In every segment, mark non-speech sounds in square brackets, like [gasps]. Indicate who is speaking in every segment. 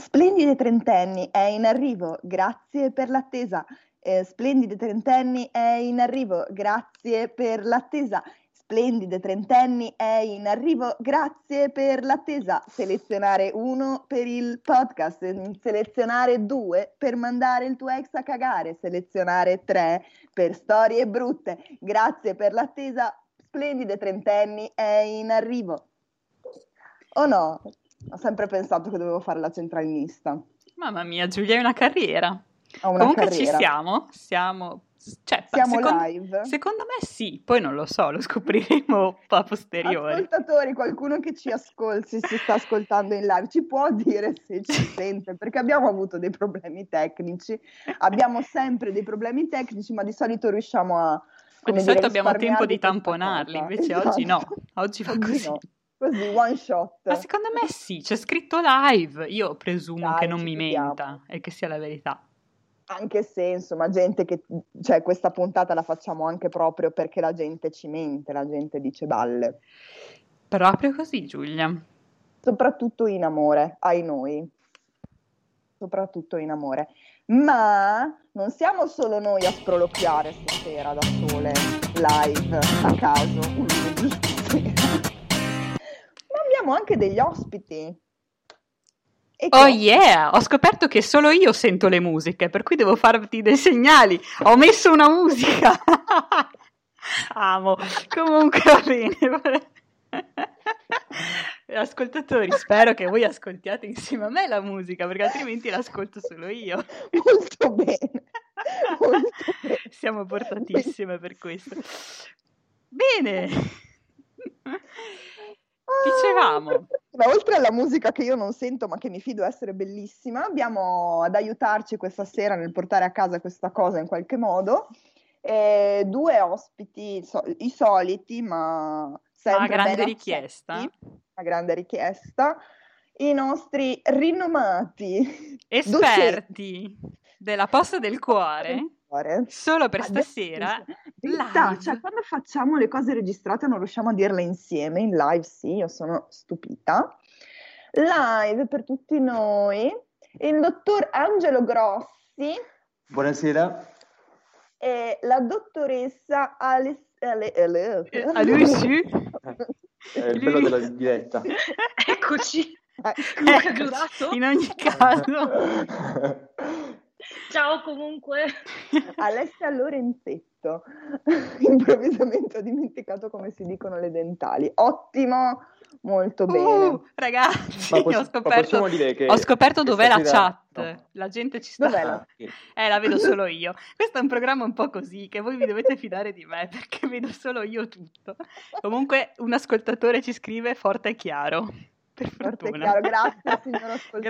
Speaker 1: Splendide trentenni, è in arrivo, grazie per l'attesa. Eh, splendide trentenni, è in arrivo, grazie per l'attesa. Splendide trentenni, è in arrivo, grazie per l'attesa. Selezionare uno per il podcast, selezionare due per mandare il tuo ex a cagare, selezionare tre per storie brutte. Grazie per l'attesa. Splendide trentenni, è in arrivo. O no? Ho sempre pensato che dovevo fare la centralista.
Speaker 2: Mamma mia, Giulia, hai una carriera.
Speaker 1: Ho una
Speaker 2: Comunque
Speaker 1: carriera.
Speaker 2: ci siamo, siamo, cioè,
Speaker 1: Siamo
Speaker 2: secondo,
Speaker 1: live.
Speaker 2: secondo me sì, poi non lo so, lo scopriremo a posteriori.
Speaker 1: Ascoltatori, qualcuno che ci ascolti, si sta ascoltando in live, ci può dire se ci [laughs] sente, perché abbiamo avuto dei problemi tecnici. Abbiamo sempre dei problemi tecnici, ma di solito riusciamo a.
Speaker 2: Di
Speaker 1: dire,
Speaker 2: solito abbiamo tempo di tamponarli, invece
Speaker 1: Esatto.
Speaker 2: oggi no, oggi fa così.
Speaker 1: no. Così, one shot.
Speaker 2: Ma secondo me sì, c'è scritto live, io presumo
Speaker 1: Dai,
Speaker 2: che non mi
Speaker 1: crediamo.
Speaker 2: menta e che sia la verità.
Speaker 1: Anche se, insomma, gente che, cioè, questa puntata la facciamo anche proprio perché la gente ci mente, la gente dice balle,
Speaker 2: Proprio così, Giulia.
Speaker 1: soprattutto in amore, ai noi, soprattutto in amore. Ma non siamo solo noi a sproloquiare stasera da sole, live, a caso, un lunedì sera. Abbiamo anche degli ospiti. E che
Speaker 2: Oh yeah, ho scoperto che solo io sento le musiche, per cui devo farti dei segnali. Ho messo una musica. [laughs] Amo. Comunque va bene. [laughs] Ascoltatori, spero che voi ascoltiate insieme a me la musica, perché altrimenti l'ascolto solo io. [laughs]
Speaker 1: Molto bene, molto bene.
Speaker 2: Siamo portatissime per questo. Bene. Dicevamo. [laughs]
Speaker 1: Ma oltre alla musica che io non sento ma che mi fido essere bellissima, abbiamo ad aiutarci questa sera nel portare a casa questa cosa in qualche modo. Eh, due ospiti, so- i soliti ma sempre
Speaker 2: Ah, grande richiesta.
Speaker 1: una grande richiesta, i nostri rinomati
Speaker 2: Esperti della posta del cuore, [laughs]
Speaker 1: cuore.
Speaker 2: solo per
Speaker 1: Adesso
Speaker 2: stasera, live.
Speaker 1: cioè, quando facciamo le cose registrate non riusciamo a dirle insieme, in live sì, io sono stupita. Live per tutti noi, il dottor Angelo Grossi
Speaker 3: Buonasera.
Speaker 1: e la dottoressa Aless- Ale- Ale-
Speaker 2: Eh, a lui sì.
Speaker 3: È il bello della diretta. [laughs]
Speaker 4: Eccoci,
Speaker 1: Eh,
Speaker 4: Giurato.
Speaker 2: In ogni caso, [laughs]
Speaker 4: Ciao comunque. [laughs]
Speaker 1: Alessia Lorenzetto, [laughs] improvvisamente ho dimenticato come si dicono le dentali. Ottimo, molto bene.
Speaker 2: Uh, ragazzi,
Speaker 3: poss-
Speaker 2: ho scoperto,
Speaker 3: che
Speaker 2: ho scoperto dov'è la chat.
Speaker 3: no.
Speaker 2: La gente ci sta.
Speaker 1: Dov'è la-. [laughs]
Speaker 2: Eh, la vedo solo io. Questo è un programma un po' così che voi vi dovete fidare di me perché vedo solo io tutto. Comunque, un ascoltatore ci scrive forte e chiaro. Per fortuna.
Speaker 1: grazie signor ascoltatore. [laughs]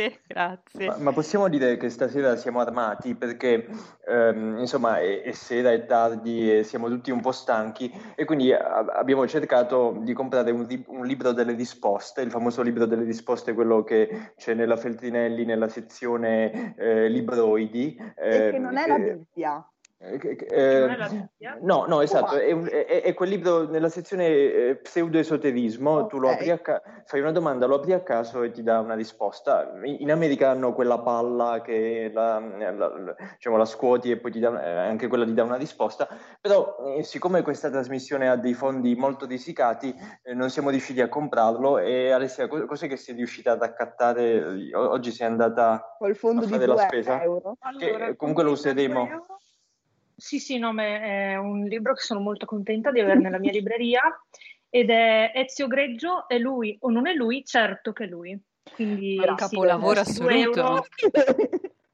Speaker 2: Grazie, grazie.
Speaker 3: Ma, ma possiamo dire che stasera siamo armati perché ehm, insomma è, è sera, è tardi e siamo tutti un po' stanchi e quindi a- abbiamo cercato di comprare un, ri- un libro delle risposte, il famoso libro delle risposte, quello che c'è nella Feltrinelli nella sezione eh, libroidi.
Speaker 1: E che non è la
Speaker 3: eh,
Speaker 1: Bibbia.
Speaker 3: Eh, eh,
Speaker 4: la?
Speaker 3: No, no, esatto, è, un- è- è quel libro nella sezione eh, pseudoesoterismo, tu lo apri a ca- fai una domanda, lo apri a caso e ti dà una risposta. In America hanno quella palla che la, la- la- diciamo, la scuoti e poi ti dà, eh, anche quella ti dà una risposta, però eh, siccome questa trasmissione ha dei fondi molto risicati, eh, non siamo riusciti a comprarlo e Alessia, co- cos'è che sei riuscita ad accattare? O- Oggi sei andata...
Speaker 1: Col fondo
Speaker 3: a
Speaker 1: di
Speaker 3: fare la
Speaker 1: 2
Speaker 3: spesa?
Speaker 1: euro.
Speaker 3: Che comunque lo useremo.
Speaker 4: io- Sì, sì, no, ma è un libro che sono molto contenta di avere nella mia libreria ed è Ezio Greggio, è lui o non è lui? Certo che è lui. Quindi
Speaker 2: Un
Speaker 4: sì,
Speaker 2: capolavoro
Speaker 4: due
Speaker 2: assoluto.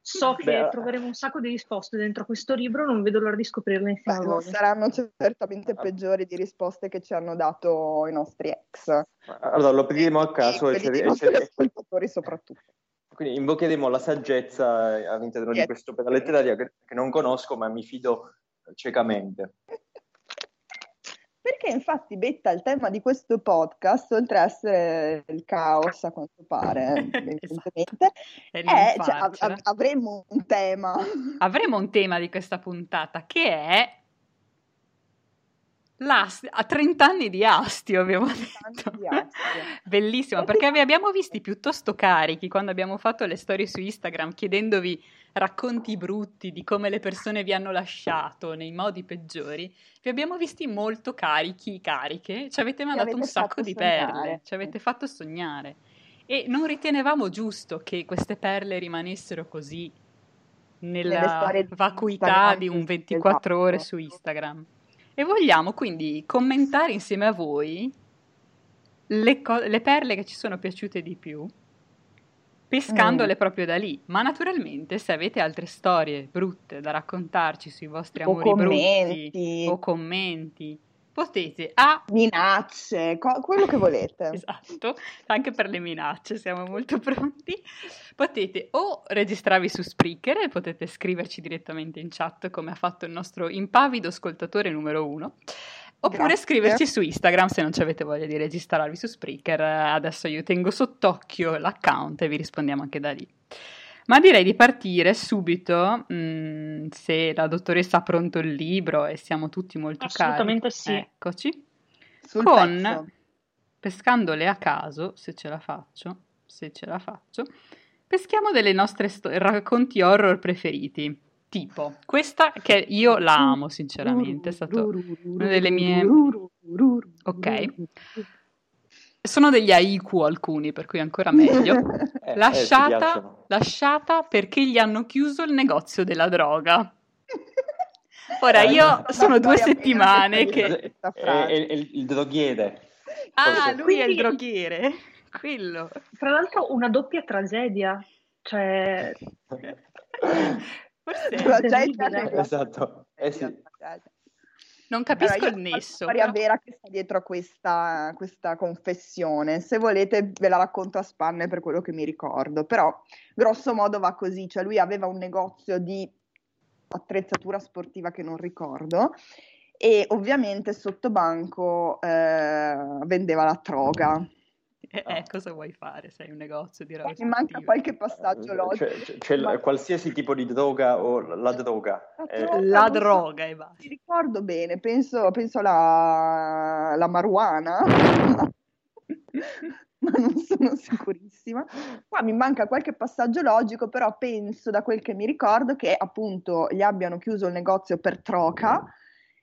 Speaker 4: So che
Speaker 3: Beh,
Speaker 4: troveremo un sacco di risposte dentro questo libro, non vedo l'ora di scoprirle insieme
Speaker 1: Beh,
Speaker 4: a
Speaker 1: non saranno certamente peggiori di risposte che ci hanno dato i nostri ex.
Speaker 3: Allora lo apriremo a caso e,
Speaker 1: quelli dei
Speaker 3: cer- e
Speaker 1: nostri
Speaker 3: cer-
Speaker 1: ascoltatori soprattutto.
Speaker 3: Quindi invocheremo la saggezza eh, all'interno di
Speaker 1: Yes.
Speaker 3: quest'opera letteraria che, che non conosco ma mi fido ciecamente.
Speaker 1: Perché infatti, Betta, il tema di questo podcast, oltre a essere il caos a quanto pare, [laughs] evidentemente,
Speaker 2: È
Speaker 1: è, cioè, av- avremo un tema.
Speaker 2: Avremo un tema di questa puntata che è A 30 anni di astio abbiamo
Speaker 1: 30
Speaker 2: detto. [laughs] Bellissimo, perché vi abbiamo visti piuttosto carichi quando abbiamo fatto le storie su Instagram chiedendovi racconti brutti di come le persone vi hanno lasciato nei modi peggiori. Vi abbiamo visti molto carichi, cariche, ci avete mandato
Speaker 1: avete
Speaker 2: un sacco di
Speaker 1: sognare.
Speaker 2: perle, ci avete fatto sognare. E non ritenevamo giusto che queste perle rimanessero così nella vacuità di un
Speaker 1: sì,
Speaker 2: 24 ore
Speaker 1: esatto.
Speaker 2: su Instagram. E vogliamo quindi commentare insieme a voi le, co- le perle che ci sono piaciute di più, pescandole
Speaker 1: Mm.
Speaker 2: proprio da lì. Ma naturalmente, se avete altre storie brutte da raccontarci sui vostri
Speaker 1: O
Speaker 2: amori brutti
Speaker 1: commenti,
Speaker 2: o commenti, potete A
Speaker 1: minacce, co- quello che volete. [laughs]
Speaker 2: Esatto, anche per le minacce siamo molto pronti. Potete o registrarvi su Spreaker e potete scriverci direttamente in chat come ha fatto il nostro impavido ascoltatore numero uno. Oppure
Speaker 1: Grazie.
Speaker 2: scriverci su Instagram se non ci avete voglia di registrarvi su Spreaker. Adesso io tengo sott'occhio l'account e vi rispondiamo anche da lì. Ma direi di partire subito, mm, se la dottoressa ha pronto il libro e siamo tutti molto
Speaker 4: Assolutamente
Speaker 2: carichi.
Speaker 4: sì.
Speaker 2: Eccoci
Speaker 1: Sul
Speaker 2: con
Speaker 1: pezzo.
Speaker 2: pescandole a caso, se ce la faccio, se ce la faccio, peschiamo delle nostre sto- racconti horror preferiti. Tipo, questa che io la amo sinceramente, è stato una delle mie... Ok. Sono degli haiku alcuni, per cui ancora meglio. [laughs]
Speaker 3: Eh, eh, ci
Speaker 2: Lasciata,
Speaker 3: piacciono.
Speaker 2: lasciata perché gli hanno chiuso il negozio della droga. [laughs] Ora
Speaker 3: Eh,
Speaker 2: io
Speaker 3: no.
Speaker 2: sono due settimane che...
Speaker 3: È, è- è il, droghiere.
Speaker 2: Ah, lui è il
Speaker 4: Quindi-
Speaker 2: droghiere. [laughs] Quello.
Speaker 4: Tra l'altro una doppia tragedia, cioè
Speaker 2: Forse
Speaker 1: Tragedia
Speaker 3: Esatto, eh sì.
Speaker 2: Non capisco
Speaker 1: Allora,
Speaker 2: il
Speaker 1: ho la
Speaker 2: nesso.
Speaker 1: storia
Speaker 2: però-
Speaker 1: vera che sta dietro a questa, questa confessione. Se volete ve la racconto a spanne per quello che mi ricordo, però grosso modo va così, cioè lui aveva un negozio di attrezzatura sportiva che non ricordo e ovviamente sotto banco eh, vendeva la droga.
Speaker 2: Eh, eh, cosa vuoi fare? Sei un negozio di roba
Speaker 1: Mi manca qualche passaggio
Speaker 3: C'è,
Speaker 1: logico.
Speaker 3: c'è- c'è
Speaker 1: ma-
Speaker 3: l- qualsiasi tipo di droga o la droga.
Speaker 1: La
Speaker 3: Eh,
Speaker 1: droga.
Speaker 2: La droga e basta.
Speaker 1: Mi ricordo bene, penso, penso alla, alla marijuana, [laughs] ma non sono sicurissima. Qua mi manca qualche passaggio logico, però penso da quel che mi ricordo che appunto gli abbiano chiuso il negozio per troca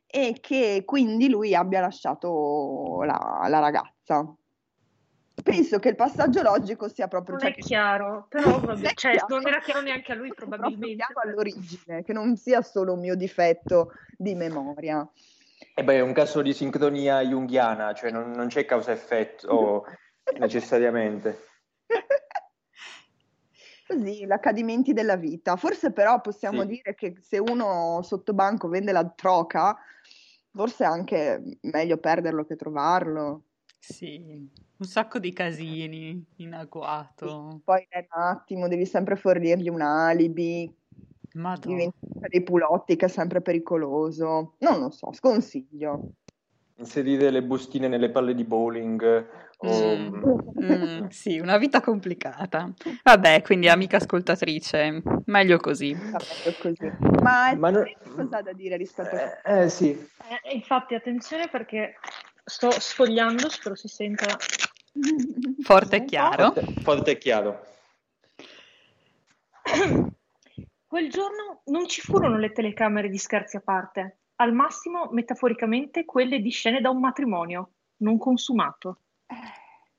Speaker 1: e che quindi lui abbia lasciato la, la ragazza. Penso che il passaggio logico sia proprio...
Speaker 4: non
Speaker 1: cioè,
Speaker 4: è chiaro, però [laughs] vabbè, cioè,
Speaker 1: chiaro.
Speaker 4: non era chiaro neanche a lui probabilmente.
Speaker 1: all'origine, che non sia solo un mio difetto di memoria.
Speaker 3: E beh, è un caso di sincronia junghiana, cioè non, non c'è causa-effetto [laughs] necessariamente.
Speaker 1: Così, l'accadimenti della vita. Forse però possiamo
Speaker 3: Sì.
Speaker 1: dire che se uno sotto banco vende la troca, forse è anche meglio perderlo che trovarlo.
Speaker 2: Sì, un sacco di casini in agguato.
Speaker 1: Poi è un attimo, devi sempre fornirgli un alibi,
Speaker 2: Madonna.
Speaker 1: diventa dei pulotti che è sempre pericoloso. Non lo so, sconsiglio.
Speaker 3: Inserire le bustine nelle palle di bowling o...
Speaker 2: Mm. Mm, sì, una vita complicata. Vabbè, quindi amica ascoltatrice, meglio così.
Speaker 1: Meglio così. Ma,
Speaker 3: Ma non-
Speaker 1: cosa ha da dire rispetto a
Speaker 3: Eh, eh, sì,
Speaker 4: Eh, infatti, attenzione perché sto sfogliando, spero si senta.
Speaker 2: Forte e chiaro.
Speaker 3: forte, forte e chiaro.
Speaker 4: Quel giorno non ci furono le telecamere di scherzi a parte, al massimo, metaforicamente, quelle di scene da un matrimonio non consumato.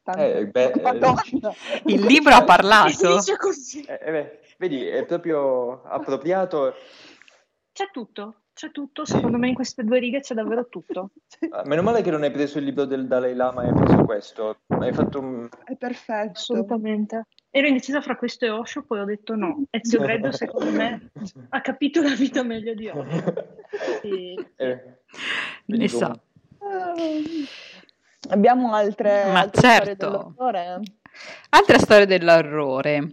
Speaker 3: Eh, beh, eh. [laughs]
Speaker 2: Il libro ha
Speaker 4: Si
Speaker 2: parlato.
Speaker 4: dice così.
Speaker 3: Eh, eh, beh, vedi, è proprio appropriato.
Speaker 4: C'è tutto, c'è tutto. Secondo me in queste due righe c'è davvero tutto. [laughs]
Speaker 3: Ah, Meno male che non hai preso il libro del Dalai Lama e hai preso questo. Hai fatto un...
Speaker 1: È perfetto.
Speaker 4: Assolutamente. Ero indecisa fra questo e Osho, poi ho detto no. Ezio Greggio, secondo me, [laughs] ha capito la vita meglio di Osho. Sì.
Speaker 3: Eh,
Speaker 2: Ne sa.
Speaker 1: Ah. Abbiamo altre,
Speaker 2: Ma
Speaker 1: altre storie
Speaker 2: certo.
Speaker 1: dell'orrore?
Speaker 2: Altra storia dell'orrore.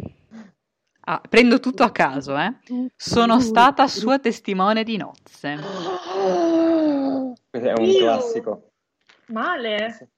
Speaker 2: Ah, prendo tutto a caso, eh. Sono stata sua testimone di nozze.
Speaker 3: Questo è un
Speaker 4: Io?
Speaker 3: classico.
Speaker 4: Male,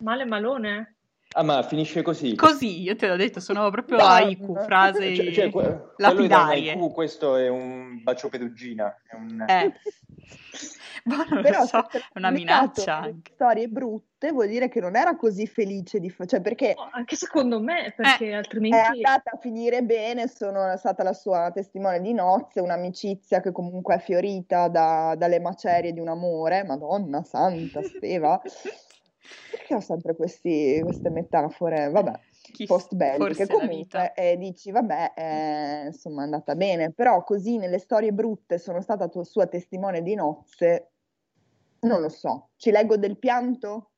Speaker 4: male malone.
Speaker 3: Ah, ma finisce così.
Speaker 2: Così, io te l'ho detto, sono proprio
Speaker 1: No,
Speaker 2: haiku,
Speaker 1: no.
Speaker 2: frasi
Speaker 3: Cioè, cioè, que-
Speaker 2: lapidarie.
Speaker 3: haiku, questo è un bacio perugina. È un...
Speaker 2: Eh. [laughs] Boh, non
Speaker 1: Però
Speaker 2: lo so,
Speaker 1: se
Speaker 2: è una minaccia anche.
Speaker 1: Storie brutte vuol dire che non era così felice di fa- cioè perché
Speaker 4: No, anche secondo me, perché
Speaker 1: è
Speaker 4: altrimenti...
Speaker 1: andata a finire bene, sono stata la sua testimone di nozze, un'amicizia che comunque è fiorita da- dalle macerie di un amore, Madonna santa, Steva. [laughs] Perché ho sempre questi- queste metafore, vabbè, post belliche, comunque e dici, vabbè, eh, insomma è andata bene, però così nelle storie brutte sono stata tua sua testimone di nozze, non lo so, ci leggo del pianto?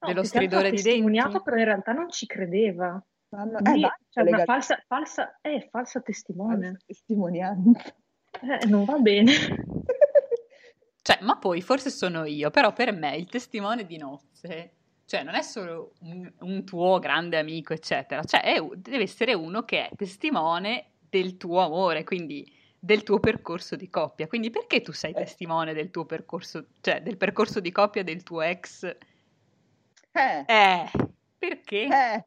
Speaker 4: No,
Speaker 2: dello stridore di
Speaker 4: testimoniato,
Speaker 2: denti?
Speaker 4: però in realtà non ci credeva.
Speaker 1: Mamma- eh, vai,
Speaker 4: cioè, una falsa, falsa, eh, falsa testimone.
Speaker 1: testimonianza.
Speaker 4: Eh, non va bene. [laughs]
Speaker 2: Cioè, ma poi forse sono io, però per me il testimone di nozze, cioè non è solo un, un tuo grande amico, eccetera, cioè è deve essere uno che è testimone del tuo amore, quindi del tuo percorso di coppia. Quindi perché tu sei
Speaker 3: Eh.
Speaker 2: testimone del tuo percorso, cioè del percorso di coppia del tuo ex?
Speaker 1: Eh,
Speaker 2: Eh, perché?
Speaker 1: eh,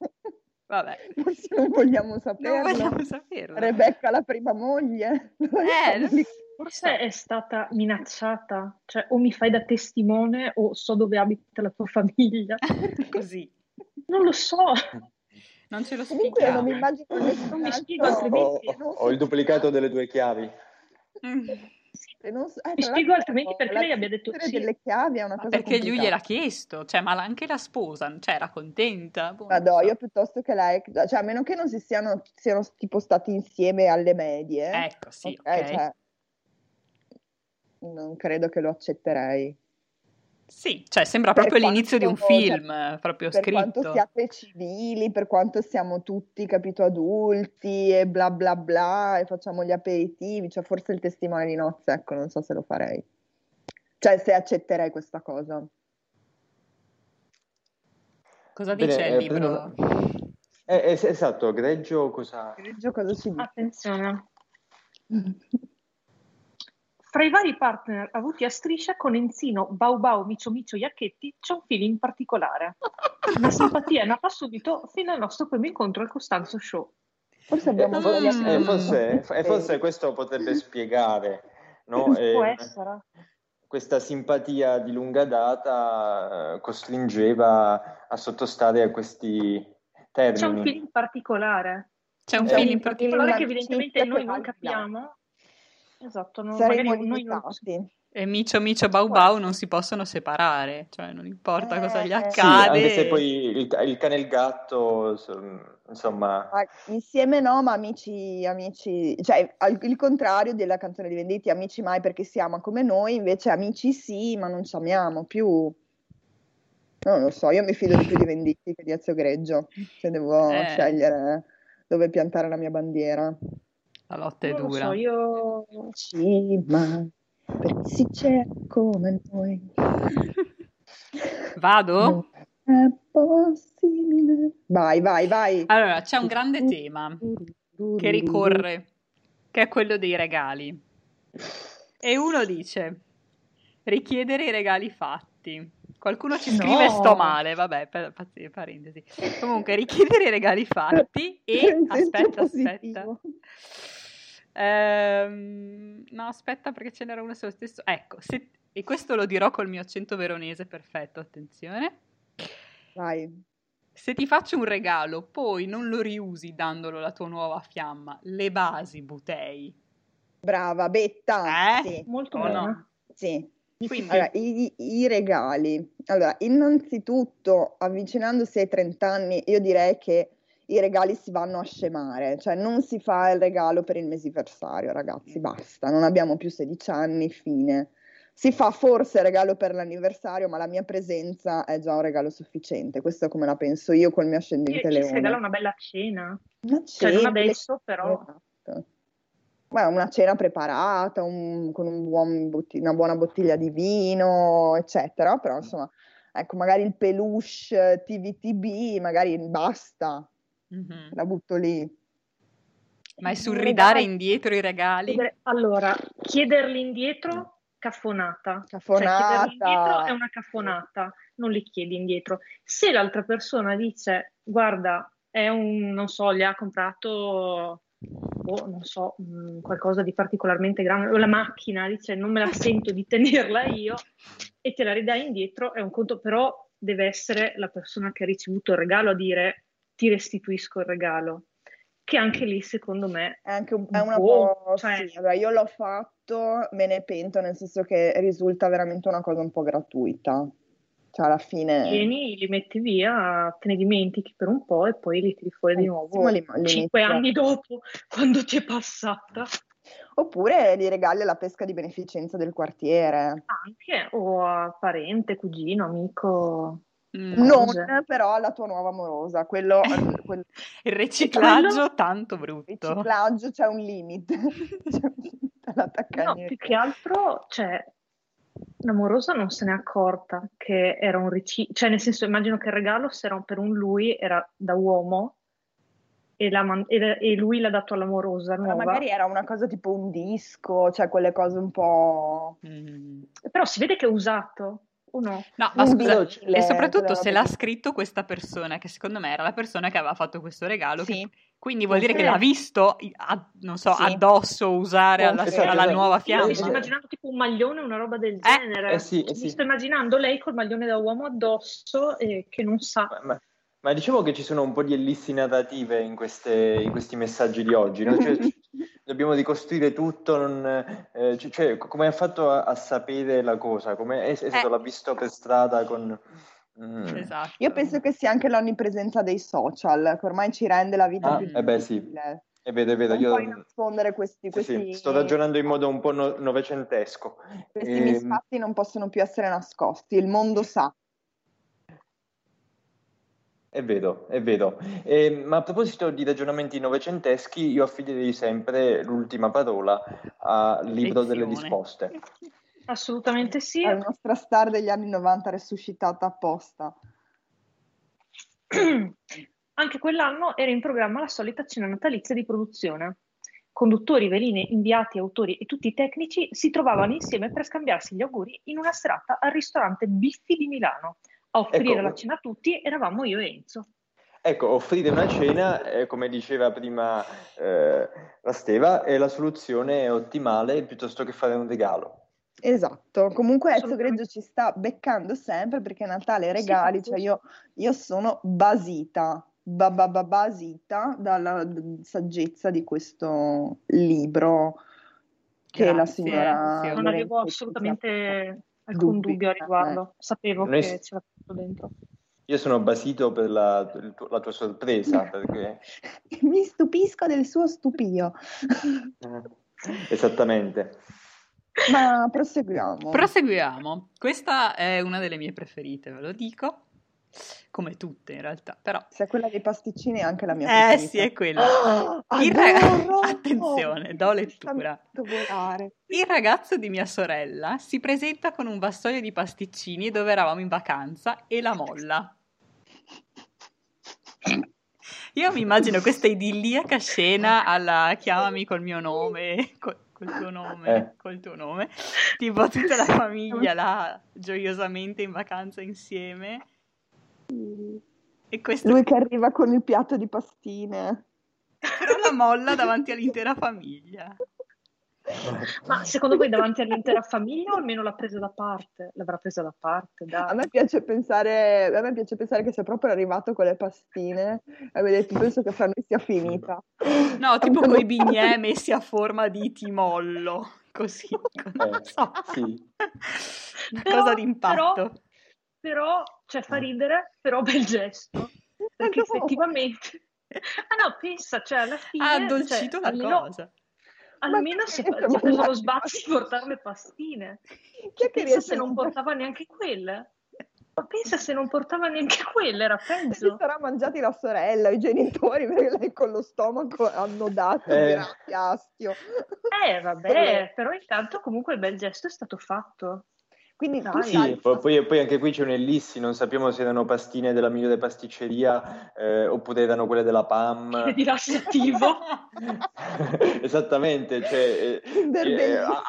Speaker 2: Vabbè,
Speaker 1: forse non vogliamo
Speaker 2: non
Speaker 1: saperlo.
Speaker 2: vogliamo saperlo.
Speaker 1: Rebecca la prima moglie.
Speaker 2: Eh,
Speaker 4: Forse è stata minacciata, cioè o mi fai da testimone o so dove abita la tua famiglia. [laughs]
Speaker 2: Così,
Speaker 4: Non lo so.
Speaker 2: non ce lo
Speaker 1: Comunque io non mi immagino
Speaker 4: Non mi spiego,
Speaker 3: Ho,
Speaker 4: altrimenti-
Speaker 3: ho- ho il duplicato delle tue chiavi.
Speaker 2: Mm.
Speaker 1: non so- eh,
Speaker 4: Mi spiego altrimenti perché lei abbia detto sì.
Speaker 1: delle chiavi è una
Speaker 2: Ma
Speaker 1: cosa
Speaker 2: perché lui gliel'ha
Speaker 1: complicata.
Speaker 2: chiesto, cioè, ma anche la sposa, cioè, era contenta. Boh,
Speaker 1: no,
Speaker 2: so.
Speaker 1: io piuttosto che lei, cioè a meno che non si siano, siano tipo stati insieme alle medie,
Speaker 2: Ecco, sì,
Speaker 1: ok,
Speaker 2: ok.
Speaker 1: cioè, non credo che lo accetterei.
Speaker 2: Sì, cioè, sembra
Speaker 1: Per
Speaker 2: proprio l'inizio di un film, eh, proprio
Speaker 1: per
Speaker 2: scritto.
Speaker 1: quanto siate civili, per quanto siamo tutti, capito, adulti e bla bla bla e facciamo gli aperitivi, cioè forse il testimone di nozze, ecco, non so se lo farei. Cioè se accetterei questa cosa.
Speaker 2: Cosa
Speaker 3: Bene,
Speaker 2: dice il
Speaker 3: eh,
Speaker 2: libro?
Speaker 3: Eh, eh, esatto, Greggio cosa...
Speaker 1: Greggio cosa ci dice?
Speaker 4: Attenzione. [laughs] Fra i vari partner avuti a striscia con Enzino, Bau Bau, Micio Micio, Iacchetti c'è un feeling particolare. La simpatia è nata subito fino al nostro primo incontro al Costanzo Show.
Speaker 1: Forse abbiamo
Speaker 3: Eh, for-
Speaker 1: sbagliato.
Speaker 3: eh, forse, eh, forse questo potrebbe spiegare no? Eh,
Speaker 4: Può essere.
Speaker 3: questa simpatia di lunga data eh, costringeva a sottostare a questi
Speaker 4: C'è un
Speaker 3: termini.
Speaker 4: feeling particolare.
Speaker 2: C'è un feeling
Speaker 4: particolare che evidentemente noi non capiamo. Esatto, no,
Speaker 1: Saremo
Speaker 4: noi non
Speaker 1: limitati.
Speaker 2: e Micio Micio Bau Bau non si possono separare, cioè non importa cosa gli
Speaker 1: Eh,
Speaker 3: Sì,
Speaker 2: accade.
Speaker 3: anche se poi il, il cane e il gatto, so- insomma,
Speaker 1: Ah, Insieme no, ma amici, amici, cioè al- il contrario della canzone di Venditti, amici mai perché si ama come noi, invece amici sì, ma non ci amiamo più. Non lo so, io mi fido di più di Venditti che di Ezio Greggio, se devo
Speaker 2: Eh.
Speaker 1: scegliere dove piantare la mia bandiera.
Speaker 2: La lotta è
Speaker 4: Non
Speaker 2: dura.
Speaker 4: so, io
Speaker 1: Sì, ma perché si c'è come noi.
Speaker 2: Vado?
Speaker 1: Non è possibile. Vai, vai, vai.
Speaker 2: Allora, c'è un grande tema che ricorre, che è quello dei regali. E uno dice, richiedere i regali fatti. Qualcuno ci scrive
Speaker 4: No.
Speaker 2: sto male, vabbè, per, pazzi- parentesi. Comunque, richiedere i regali fatti [laughs] e aspetta, aspetta.
Speaker 1: positivo.
Speaker 2: Ehm, no, aspetta perché ce n'era uno sullo stesso. Ecco, se- e questo lo dirò col mio accento veronese perfetto, attenzione.
Speaker 1: Vai.
Speaker 2: Se ti faccio un regalo, poi non lo riusi dandolo la tua nuova fiamma, le basi butei.
Speaker 1: Brava, Betta.
Speaker 2: Eh?
Speaker 1: Sì,
Speaker 4: molto
Speaker 2: no?
Speaker 1: sì.
Speaker 2: Quindi,
Speaker 1: Allora, i, i regali. Allora, innanzitutto, avvicinandosi ai 30 anni, io direi che i regali si vanno a scemare, cioè non si fa il regalo per il mesiversario, ragazzi, basta, non abbiamo più 16 anni, fine. Si fa forse il regalo per l'anniversario, ma la mia presenza è già un regalo sufficiente. Questo è come la penso io col mio
Speaker 4: Ci
Speaker 1: ascendente
Speaker 4: ci si regala
Speaker 1: leone.
Speaker 4: una bella cena.
Speaker 1: Una
Speaker 4: Cioè, non
Speaker 1: cena,
Speaker 4: adesso, però.
Speaker 1: Esatto. Beh, una cena preparata, un- con un buon botti- una buona bottiglia di vino, eccetera. Però, insomma, ecco, magari il peluche TVTB, magari basta,
Speaker 2: Mhm.
Speaker 1: la butto lì.
Speaker 2: Ma è sul ridare indietro i regali?
Speaker 4: Allora, chiederli indietro caffonata.
Speaker 1: Caffonata.
Speaker 4: Cioè, chiederli indietro è una caffonata, non li chiedi indietro. Se l'altra persona dice, guarda, è un, non so, gli ha comprato, oh, non so, mh, qualcosa di particolarmente grande, o la macchina, dice, non me la [laughs] sento di tenerla io, e te la ridai indietro, è un conto, però deve essere la persona che ha ricevuto il regalo a dire, ti restituisco il regalo che anche lì secondo me
Speaker 1: è anche un, è una
Speaker 4: boh,
Speaker 1: po'
Speaker 4: cioè-
Speaker 1: sì, vabbè, io l'ho fatto, me ne pento, nel senso che risulta veramente una cosa un po' gratuita. Cioè, alla fine
Speaker 4: vieni, li metti via, te ne dimentichi per un po' e poi li tiri fuori di nuovo
Speaker 1: li- li
Speaker 4: cinque anni dopo, [laughs] quando ti è passata.
Speaker 1: Oppure li regali alla pesca di beneficenza del quartiere.
Speaker 4: Anche, o a parente, cugino, amico.
Speaker 2: Mm.
Speaker 1: Non però alla tua nuova amorosa, quello, [laughs] quel
Speaker 2: Il riciclaggio
Speaker 4: quello- [laughs]
Speaker 2: tanto brutto.
Speaker 1: riciclaggio c'è un limite. [laughs] C'è un limite
Speaker 4: No, più che altro, cioè, l'amorosa non se n'è accorta che era un riciclo, cioè nel senso immagino che il regalo se era per un lui, era da uomo e, la man- e- e lui l'ha dato all'amorosa
Speaker 1: Ma
Speaker 4: nuova.
Speaker 1: magari era una cosa tipo un disco, cioè quelle cose un po'...
Speaker 2: Mm.
Speaker 4: Però si vede che è usato o no?
Speaker 2: Ma
Speaker 1: Un
Speaker 2: scusa, e soprattutto
Speaker 1: quella
Speaker 2: se l'ha
Speaker 1: che-
Speaker 2: scritto questa persona, che secondo me era la persona che aveva fatto questo regalo, che-
Speaker 1: Sì.
Speaker 2: quindi vuol dire che
Speaker 4: Eh.
Speaker 2: l'ha visto, a- non so,
Speaker 1: Sì.
Speaker 2: addosso usare alla,
Speaker 1: Esatto,
Speaker 2: alla
Speaker 3: esatto.
Speaker 2: nuova fiamma.
Speaker 4: mi sto immaginando tipo un maglione, una roba del
Speaker 2: Eh,
Speaker 4: genere.
Speaker 3: eh sì, eh
Speaker 4: Mi
Speaker 3: sì.
Speaker 4: sto immaginando lei col maglione da uomo addosso e che non sa.
Speaker 3: Ma, ma- ma diciamo che ci sono un po' di ellissi narrative in, queste- in questi messaggi di oggi, no? Cioè, dobbiamo ricostruire tutto, non, eh, cioè, come ha fatto a, a sapere la cosa? Come è, è stato,
Speaker 2: Eh.
Speaker 3: l'ha visto per strada con... mm.
Speaker 2: Esatto.
Speaker 1: Io penso che sia anche l'onnipresenza dei social, che ormai ci rende la vita
Speaker 3: Ah,
Speaker 1: più
Speaker 3: eh beh, sì.
Speaker 1: difficile.
Speaker 3: È vero, è vero,
Speaker 1: Non
Speaker 3: io
Speaker 1: puoi nascondere questi,
Speaker 3: sì, sì,
Speaker 1: questi,
Speaker 3: sto ragionando in modo un po' no- novecentesco.
Speaker 1: questi
Speaker 3: Ehm,
Speaker 1: misfatti non possono più essere nascosti, il mondo sa.
Speaker 3: È vero, è vero. Eh, ma a proposito di ragionamenti novecenteschi, io affiderei sempre l'ultima parola al libro delle
Speaker 2: Lezione.
Speaker 3: risposte.
Speaker 4: Assolutamente sì.
Speaker 1: È la nostra star degli anni 90 resuscitata apposta. [clears throat]
Speaker 4: Anche quell'anno era in programma la solita cena natalizia di produzione. Conduttori, veline, inviati, autori e tutti i tecnici si trovavano insieme per scambiarsi gli auguri in una serata al ristorante Biffi di Milano. A offrire
Speaker 3: Ecco.
Speaker 4: la cena a tutti eravamo io e Enzo.
Speaker 3: Ecco, offrire una cena, eh, come diceva prima eh, la Steva, è la soluzione ottimale piuttosto che fare un regalo.
Speaker 1: Esatto, comunque Ezio
Speaker 4: Assolutamente.
Speaker 1: Greggio ci sta beccando sempre perché Natale
Speaker 4: Sì,
Speaker 1: regali,
Speaker 4: sì.
Speaker 1: cioè io, io sono basita, ba, ba- ba- basita dalla saggezza di questo libro che la
Speaker 2: Grazie,
Speaker 1: signora
Speaker 2: Ezio.
Speaker 4: Non avevo assolutamente alcun
Speaker 1: dubbi,
Speaker 4: dubbio a
Speaker 1: eh.
Speaker 4: riguardo. Sapevo
Speaker 3: Noi-
Speaker 4: che c'era tutto dentro.
Speaker 3: Io sono basito per la, la tua sorpresa, perché... [laughs]
Speaker 1: Mi stupisco del suo stupio,
Speaker 3: eh, Esattamente.
Speaker 1: ma proseguiamo.
Speaker 2: Proseguiamo. Questa è una delle mie preferite, ve lo dico. Come tutte in realtà, però.
Speaker 1: Se è quella dei pasticcini è anche la mia
Speaker 2: Eh
Speaker 1: preferita.
Speaker 2: sì, è quella.
Speaker 1: Ah,
Speaker 2: Il ra-
Speaker 1: adoro!
Speaker 2: Attenzione, do lettura. Il ragazzo di mia sorella si presenta con un vassoio di pasticcini dove eravamo in vacanza e la molla. Io mi immagino questa idilliaca scena alla chiamami col mio nome, col, col tuo nome,
Speaker 3: Eh.
Speaker 2: col tuo nome, tipo tutta la famiglia là gioiosamente in vacanza insieme e questo
Speaker 1: Lui che arriva con il piatto di pastine.
Speaker 2: però la molla davanti all'intera famiglia.
Speaker 4: Ma secondo voi davanti all'intera famiglia o almeno l'ha presa da parte? L'avrà presa da parte,
Speaker 1: A
Speaker 4: dai.
Speaker 1: me piace pensare, a me piace pensare che sia proprio arrivato con le pastine e abbia detto penso che fra noi sia finita.
Speaker 2: No, [laughs] tipo
Speaker 1: fatto-
Speaker 2: bignè messi a forma di timollo, così, non
Speaker 3: Eh,
Speaker 2: so.
Speaker 3: sì.
Speaker 2: Una [laughs]
Speaker 4: Però-
Speaker 2: cosa d'impatto.
Speaker 4: Però, però, cioè fa ridere, però bel gesto. [laughs] Perché effettivamente... [laughs] Ah no, pensa, cioè alla fine...
Speaker 2: Ha addolcito
Speaker 4: cioè,
Speaker 2: la
Speaker 4: almeno,
Speaker 2: cosa.
Speaker 4: Almeno
Speaker 1: Ma
Speaker 4: si è,
Speaker 1: che- [laughs]
Speaker 4: si è preso
Speaker 1: ma-
Speaker 4: lo sbazzo di portare le pastine.
Speaker 1: Chi è che
Speaker 4: Pensa
Speaker 1: riesce
Speaker 4: se
Speaker 1: a
Speaker 4: non portava neanche quelle. Ma pensa se non portava neanche quelle, era
Speaker 1: Si
Speaker 4: peggio.
Speaker 1: sarà mangiati la sorella, i genitori, perché lei con lo stomaco annodato
Speaker 3: Eh.
Speaker 1: di rapiastio.
Speaker 4: Eh, vabbè, però intanto comunque il bel gesto è stato fatto.
Speaker 1: Quindi tu
Speaker 4: Dai.
Speaker 3: Sì,
Speaker 1: sai,
Speaker 3: poi, poi- anche qui c'è un ellissi, non sappiamo se erano pastine della migliore pasticceria eh, oppure erano quelle della PAM. [laughs]
Speaker 4: Di rilassativo. [laughs]
Speaker 3: Esattamente, cioè, eh, eh, ah,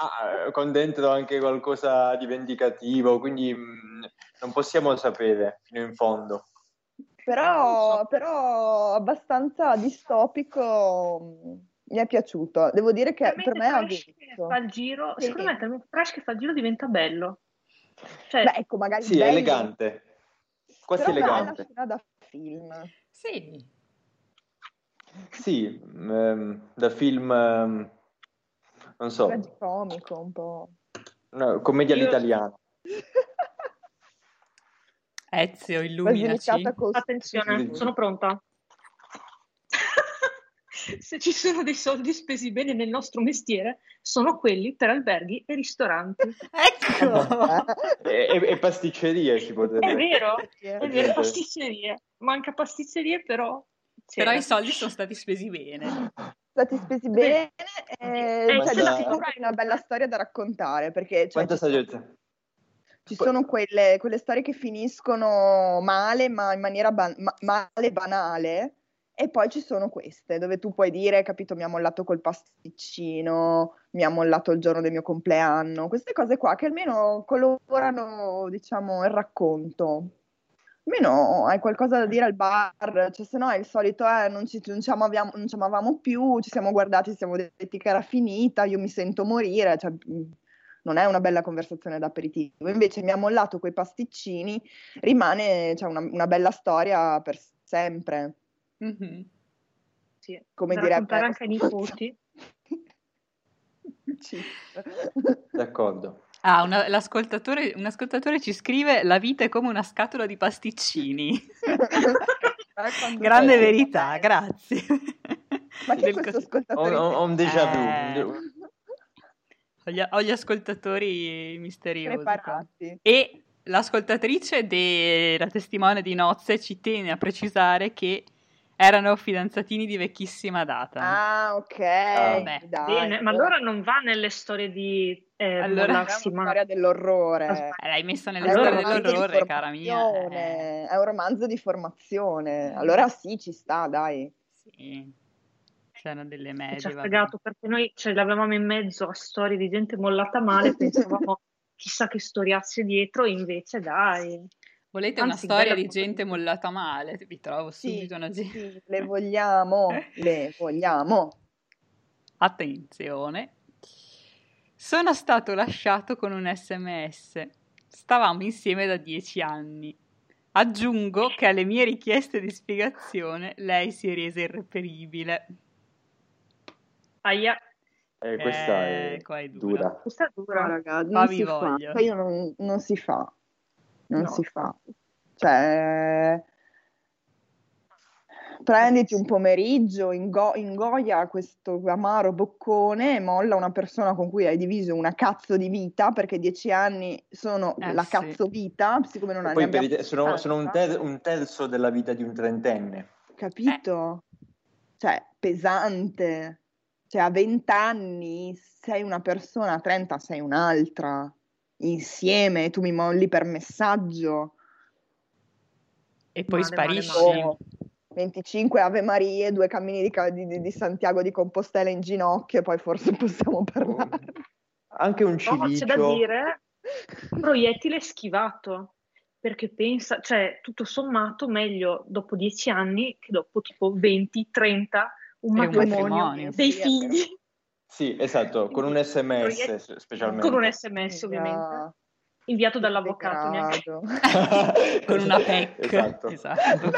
Speaker 3: ah, con dentro anche qualcosa di vendicativo, quindi mh, non possiamo sapere fino in fondo.
Speaker 1: Però, però abbastanza distopico mh, mi è piaciuto. Devo dire che per me ha
Speaker 4: trash che
Speaker 1: vinto.
Speaker 4: fa il giro,
Speaker 1: Sì.
Speaker 4: secondo me talmente trash che fa il giro diventa bello. Cioè,
Speaker 1: Beh, ecco, magari
Speaker 3: Sì, è
Speaker 1: bello,
Speaker 3: elegante, quasi
Speaker 1: però
Speaker 3: elegante.
Speaker 1: scena da film.
Speaker 2: Sì,
Speaker 3: Sì, ehm, da film, ehm, non so,
Speaker 1: Tragicomico un po'.
Speaker 3: una commedia
Speaker 4: Io-
Speaker 3: all'italiana. [laughs]
Speaker 2: Ezio, illuminaci.
Speaker 4: Attenzione, sono pronta. Se ci sono dei soldi spesi bene nel nostro mestiere, sono quelli per alberghi e ristoranti.
Speaker 2: Ecco! [laughs]
Speaker 3: E, e- e pasticcerie si potrebbe
Speaker 4: È vero,
Speaker 1: Eh,
Speaker 4: è vero, pasticcerie. Manca pasticcerie, però...
Speaker 2: Però
Speaker 4: c'era.
Speaker 2: i soldi sono stati spesi bene.
Speaker 1: stati spesi bene e
Speaker 4: Eh,
Speaker 1: da
Speaker 3: sì.
Speaker 1: sicuro una bella storia da raccontare perché cioè,
Speaker 3: Quanta
Speaker 1: ci, sono,
Speaker 3: saggezza.
Speaker 1: ci sono quelle, quelle storie che finiscono male ma in maniera ban- ma- male banale e poi ci sono queste dove tu puoi dire capito mi ha mollato col pasticcino mi ha mollato il giorno del mio compleanno queste cose qua che almeno colorano diciamo il racconto. Almeno hai qualcosa da dire al bar, cioè se no è il solito, eh, non ci, non ci amavamo, non ci amavamo più, ci siamo guardati, ci siamo detti che era finita, io mi sento morire, cioè, non è una bella conversazione d'aperitivo. Invece mi ha mollato quei pasticcini, rimane cioè, una, una bella storia per sempre,
Speaker 2: Mhm.
Speaker 4: Sì,
Speaker 1: come
Speaker 4: da
Speaker 1: direbbe
Speaker 4: anche ai nipoti. [laughs]
Speaker 3: D'accordo.
Speaker 2: Ah, una- l'ascoltatore, un ascoltatore ci scrive: La vita è come una scatola di pasticcini. [laughs] Grande verità, grazie.
Speaker 1: Ma che
Speaker 2: Del
Speaker 1: questo ascoltatore?
Speaker 3: ho- ho un déjà vu.
Speaker 2: Eh. Ho gli, ho gli ascoltatori misteriosi.
Speaker 1: preparati.
Speaker 2: E l'ascoltatrice della testimone di nozze ci tiene a precisare che erano fidanzatini di vecchissima data.
Speaker 1: Ah, ok.
Speaker 2: vabbè.
Speaker 1: dai,
Speaker 4: Bene, ma allora non va nelle storie di eh,
Speaker 2: Allora-
Speaker 4: mollarsi,
Speaker 1: È una
Speaker 4: ma
Speaker 1: storia dell'orrore.
Speaker 2: Eh, l'hai messa nelle storie dell'orrore, cara mia. Eh,
Speaker 1: È un romanzo di formazione. Allora sì, ci sta, dai.
Speaker 2: sì. C'erano delle medie.
Speaker 4: ci ha fregato perché noi ce l'avevamo in mezzo a storie di gente mollata male, pensavamo [laughs] chissà che storiazze dietro, invece dai.
Speaker 2: Volete una
Speaker 4: Anzi,
Speaker 2: storia
Speaker 4: bella
Speaker 2: di gente mollata male? Vi trovo
Speaker 1: Sì,
Speaker 2: subito una gente.
Speaker 1: sì, le vogliamo, [laughs] le vogliamo.
Speaker 2: Attenzione. Sono stato lasciato con un sms. Stavamo insieme da dieci anni. Aggiungo che alle mie richieste di spiegazione lei si è resa irreperibile.
Speaker 4: Aia,
Speaker 3: eh, questa
Speaker 2: Eh,
Speaker 3: è
Speaker 2: qua è dura.
Speaker 3: dura.
Speaker 4: questa è dura.
Speaker 1: raga, non
Speaker 2: Fammi
Speaker 1: si fa.
Speaker 2: voglia.
Speaker 1: Poi io non, non si fa. Non
Speaker 4: No.
Speaker 1: si fa. Cioè, prenditi un pomeriggio, ingo- ingoia questo amaro boccone e molla una persona con cui hai diviso una cazzo di vita, perché dieci anni sono
Speaker 2: Eh,
Speaker 1: la
Speaker 2: sì.
Speaker 1: cazzo vita, siccome non ne
Speaker 3: Poi te- sono, sono un,
Speaker 1: 60.
Speaker 3: ter- un terzo della vita di un trentenne.
Speaker 1: Capito? Cioè, pesante. Cioè, a 20 anni sei una persona, a 30 sei un'altra. Insieme, tu mi molli per messaggio.
Speaker 2: E poi
Speaker 4: Male,
Speaker 2: sparisci.
Speaker 4: male.
Speaker 1: Oh, 25 Ave Marie, due cammini di, di- di- Santiago di Compostela in ginocchio, e poi forse possiamo parlare.
Speaker 3: Anche un
Speaker 4: No, c'è da
Speaker 3: cilicio.
Speaker 4: dire proiettile schivato, perché pensa, cioè tutto sommato meglio dopo dieci anni che dopo tipo 20, 30, un
Speaker 2: E un
Speaker 4: matrimonio,
Speaker 2: matrimonio.
Speaker 4: dei figli,
Speaker 3: Sì, esatto, con un sms specialmente.
Speaker 4: con un sms ovviamente, inviato dall'avvocato. [laughs]
Speaker 2: Con una PEC.
Speaker 3: Esatto.
Speaker 2: Esatto.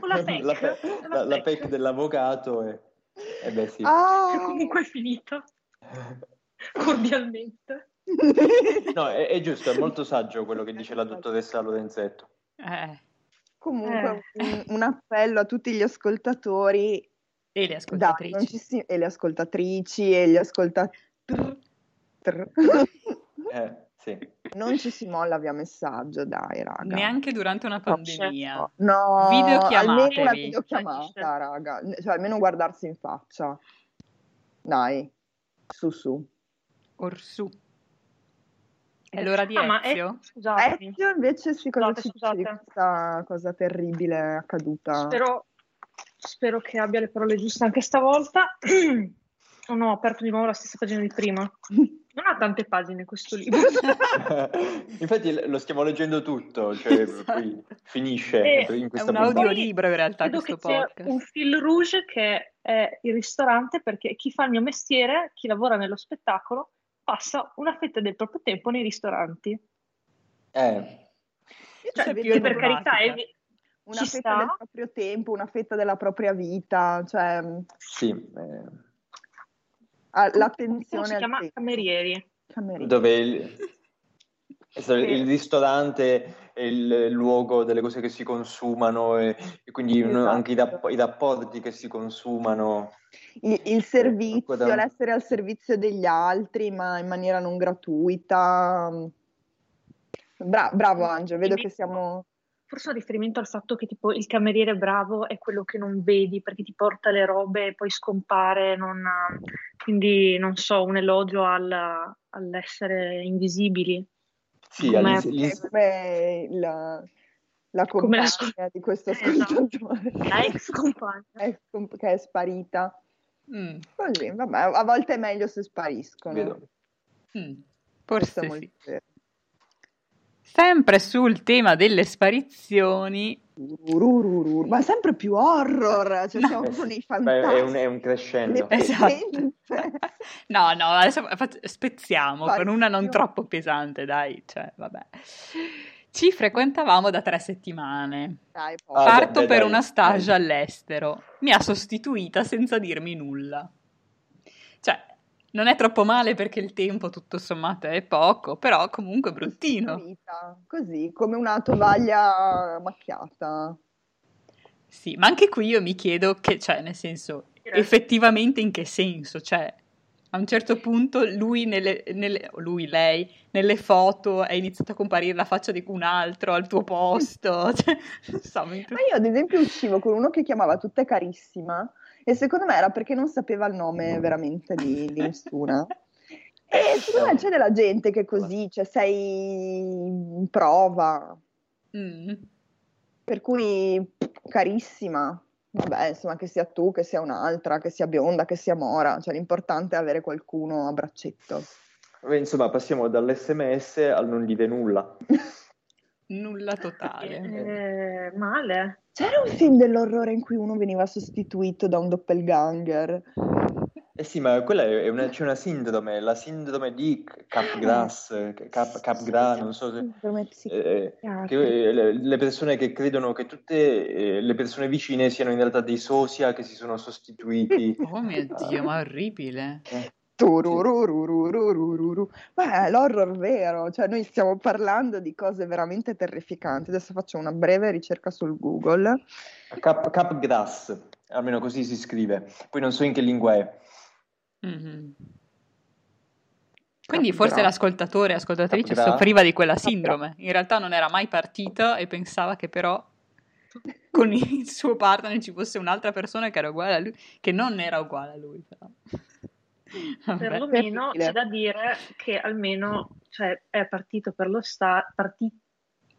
Speaker 4: Con la PEC.
Speaker 3: La, pe- la- la PEC dell'avvocato e... Eh beh sì.
Speaker 1: Ah!
Speaker 4: Comunque è finita, [laughs] cordialmente.
Speaker 3: No, è, è giusto, è molto saggio quello che dice la dottoressa Lorenzetto.
Speaker 2: Eh,
Speaker 1: Comunque, un, un appello a tutti gli ascoltatori
Speaker 2: E le
Speaker 1: Dai,
Speaker 2: ascoltatrici.
Speaker 1: non ci si- e le ascoltatrici e gli ascoltatori.
Speaker 3: Eh, sì.
Speaker 1: non ci si molla via messaggio, dai, raga.
Speaker 2: Neanche durante una pandemia.
Speaker 1: No,
Speaker 2: Videochiamatevi.
Speaker 1: almeno una videochiamata, raga. Cioè, almeno guardarsi in faccia. Dai, su su.
Speaker 2: Orsù. È l'ora di
Speaker 4: Ah,
Speaker 2: Ezio?
Speaker 1: Ezio invece sì, cosa
Speaker 4: Scusate,
Speaker 1: ci dice di questa cosa terribile accaduta?
Speaker 4: spero, spero che abbia le parole giuste anche stavolta. [clears throat] Oh no, ho aperto di nuovo la stessa pagina di prima. Non ha tante pagine questo libro. [laughs]
Speaker 3: Infatti lo stiamo leggendo tutto, cioè
Speaker 2: Esatto.
Speaker 3: poi finisce
Speaker 4: Eh,
Speaker 3: in
Speaker 2: È
Speaker 3: questa
Speaker 2: un
Speaker 3: puntata.
Speaker 2: audiolibro in realtà
Speaker 4: Credo
Speaker 2: questo podcast.
Speaker 4: un fil rouge che è il ristorante perché chi fa il mio mestiere, chi lavora nello spettacolo, passa una fetta del proprio tempo nei ristoranti.
Speaker 3: Eh,
Speaker 1: Io
Speaker 2: Cioè,
Speaker 1: cioè,
Speaker 4: Che per carità è.
Speaker 1: Una
Speaker 4: ci
Speaker 1: fetta
Speaker 4: sta.
Speaker 1: del proprio tempo, una fetta della propria vita, cioè
Speaker 3: sì, eh,
Speaker 1: l'attenzione
Speaker 4: si
Speaker 1: al
Speaker 4: chiama?
Speaker 1: tempo.
Speaker 4: Camerieri.
Speaker 1: Cameriere.
Speaker 3: dove il, il ristorante è il luogo delle cose che si consumano e, e quindi
Speaker 1: Esatto.
Speaker 3: anche i, rapp- i rapporti che si consumano.
Speaker 1: Il, il servizio,
Speaker 3: Guarda-
Speaker 1: l'essere al servizio degli altri, ma in maniera non gratuita. Bra- bravo Angelo, vedo che siamo...
Speaker 4: Forse un riferimento al fatto che tipo il cameriere bravo è quello che non vedi perché ti porta le robe e poi scompare, non- quindi non so, un elogio al- all'essere invisibili.
Speaker 3: Sì,
Speaker 4: Come-
Speaker 1: come la, la
Speaker 4: Come la
Speaker 1: compagna
Speaker 4: scu-
Speaker 1: di questo
Speaker 4: Esatto.
Speaker 1: ascoltatore
Speaker 4: La ex compagna. [laughs]
Speaker 1: Che è sparita.
Speaker 2: Mm,
Speaker 1: Così, vabbè, a volte è meglio se spariscono.
Speaker 3: vedo.
Speaker 2: mm, Forse
Speaker 1: è molto
Speaker 2: sì. Sempre sul tema delle sparizioni,
Speaker 1: Ururururu, Ma sempre più horror, cioè
Speaker 2: No.
Speaker 1: siamo proprio nei
Speaker 3: Beh, è,
Speaker 1: fantasmi.
Speaker 3: un, è un crescendo.
Speaker 2: Esatto. [laughs] No, no, adesso spezziamo con una non troppo pesante, dai, cioè, vabbè. Ci frequentavamo da tre settimane.
Speaker 1: Dai, poi.
Speaker 3: Ah,
Speaker 2: Parto
Speaker 3: beh,
Speaker 2: per
Speaker 3: dai,
Speaker 2: una stage
Speaker 3: dai.
Speaker 2: all'estero. Mi ha sostituita senza dirmi nulla. Cioè, non è troppo male perché il tempo tutto sommato è poco, però comunque bruttino.
Speaker 1: Vita, Così, come una tovaglia macchiata.
Speaker 2: Sì, ma anche qui io mi chiedo che, cioè, nel senso, effettivamente in che senso? Cioè, a un certo punto lui, nelle, nelle- lui, lei, nelle foto è iniziato a comparire la faccia di un altro al tuo posto. [laughs] Cioè, non so, mentre-
Speaker 1: Ma io ad esempio uscivo con uno che chiamava tutte carissima e secondo me era perché non sapeva il nome veramente di, di nessuna. [laughs] E secondo me c'è della gente che è così, cioè sei in prova,
Speaker 2: Mm.
Speaker 1: per cui carissima. Vabbè, insomma, che sia tu, che sia un'altra, che sia bionda, che sia mora, cioè l'importante è avere qualcuno a braccetto.
Speaker 3: Beh, Insomma, passiamo dall'SMS al non dire nulla. [laughs]
Speaker 2: Nulla totale.
Speaker 4: Eh, male.
Speaker 1: C'era un film dell'orrore in cui uno veniva sostituito da un doppelganger.
Speaker 3: Eh sì, ma quella è una, c'è una sindrome, la sindrome di Capgras, Cap, Capgras, non so se... Eh,
Speaker 1: psichiatrica.
Speaker 3: che, eh, le- persone che credono che tutte eh, le persone vicine siano in realtà dei sosia che si sono sostituiti. [laughs]
Speaker 2: Oh mio Dio, ma orribile.
Speaker 3: Eh.
Speaker 1: Ma è l'horror vero, cioè noi stiamo parlando di cose veramente terrificanti. Adesso faccio una breve ricerca sul Google.
Speaker 3: Cap, Capgras, almeno così si scrive. Poi non so in che lingua è.
Speaker 2: Mhm. Quindi
Speaker 1: Capirò.
Speaker 2: forse l'ascoltatore e ascoltatrice
Speaker 3: Capirà.
Speaker 2: soffriva di quella sindrome. In realtà non era mai partita e pensava che però [laughs] con il suo partner ci fosse un'altra persona che era uguale a lui, che non era uguale a lui però. [laughs]
Speaker 4: Perlomeno c'è da dire che almeno cioè, è partito per lo sta parti-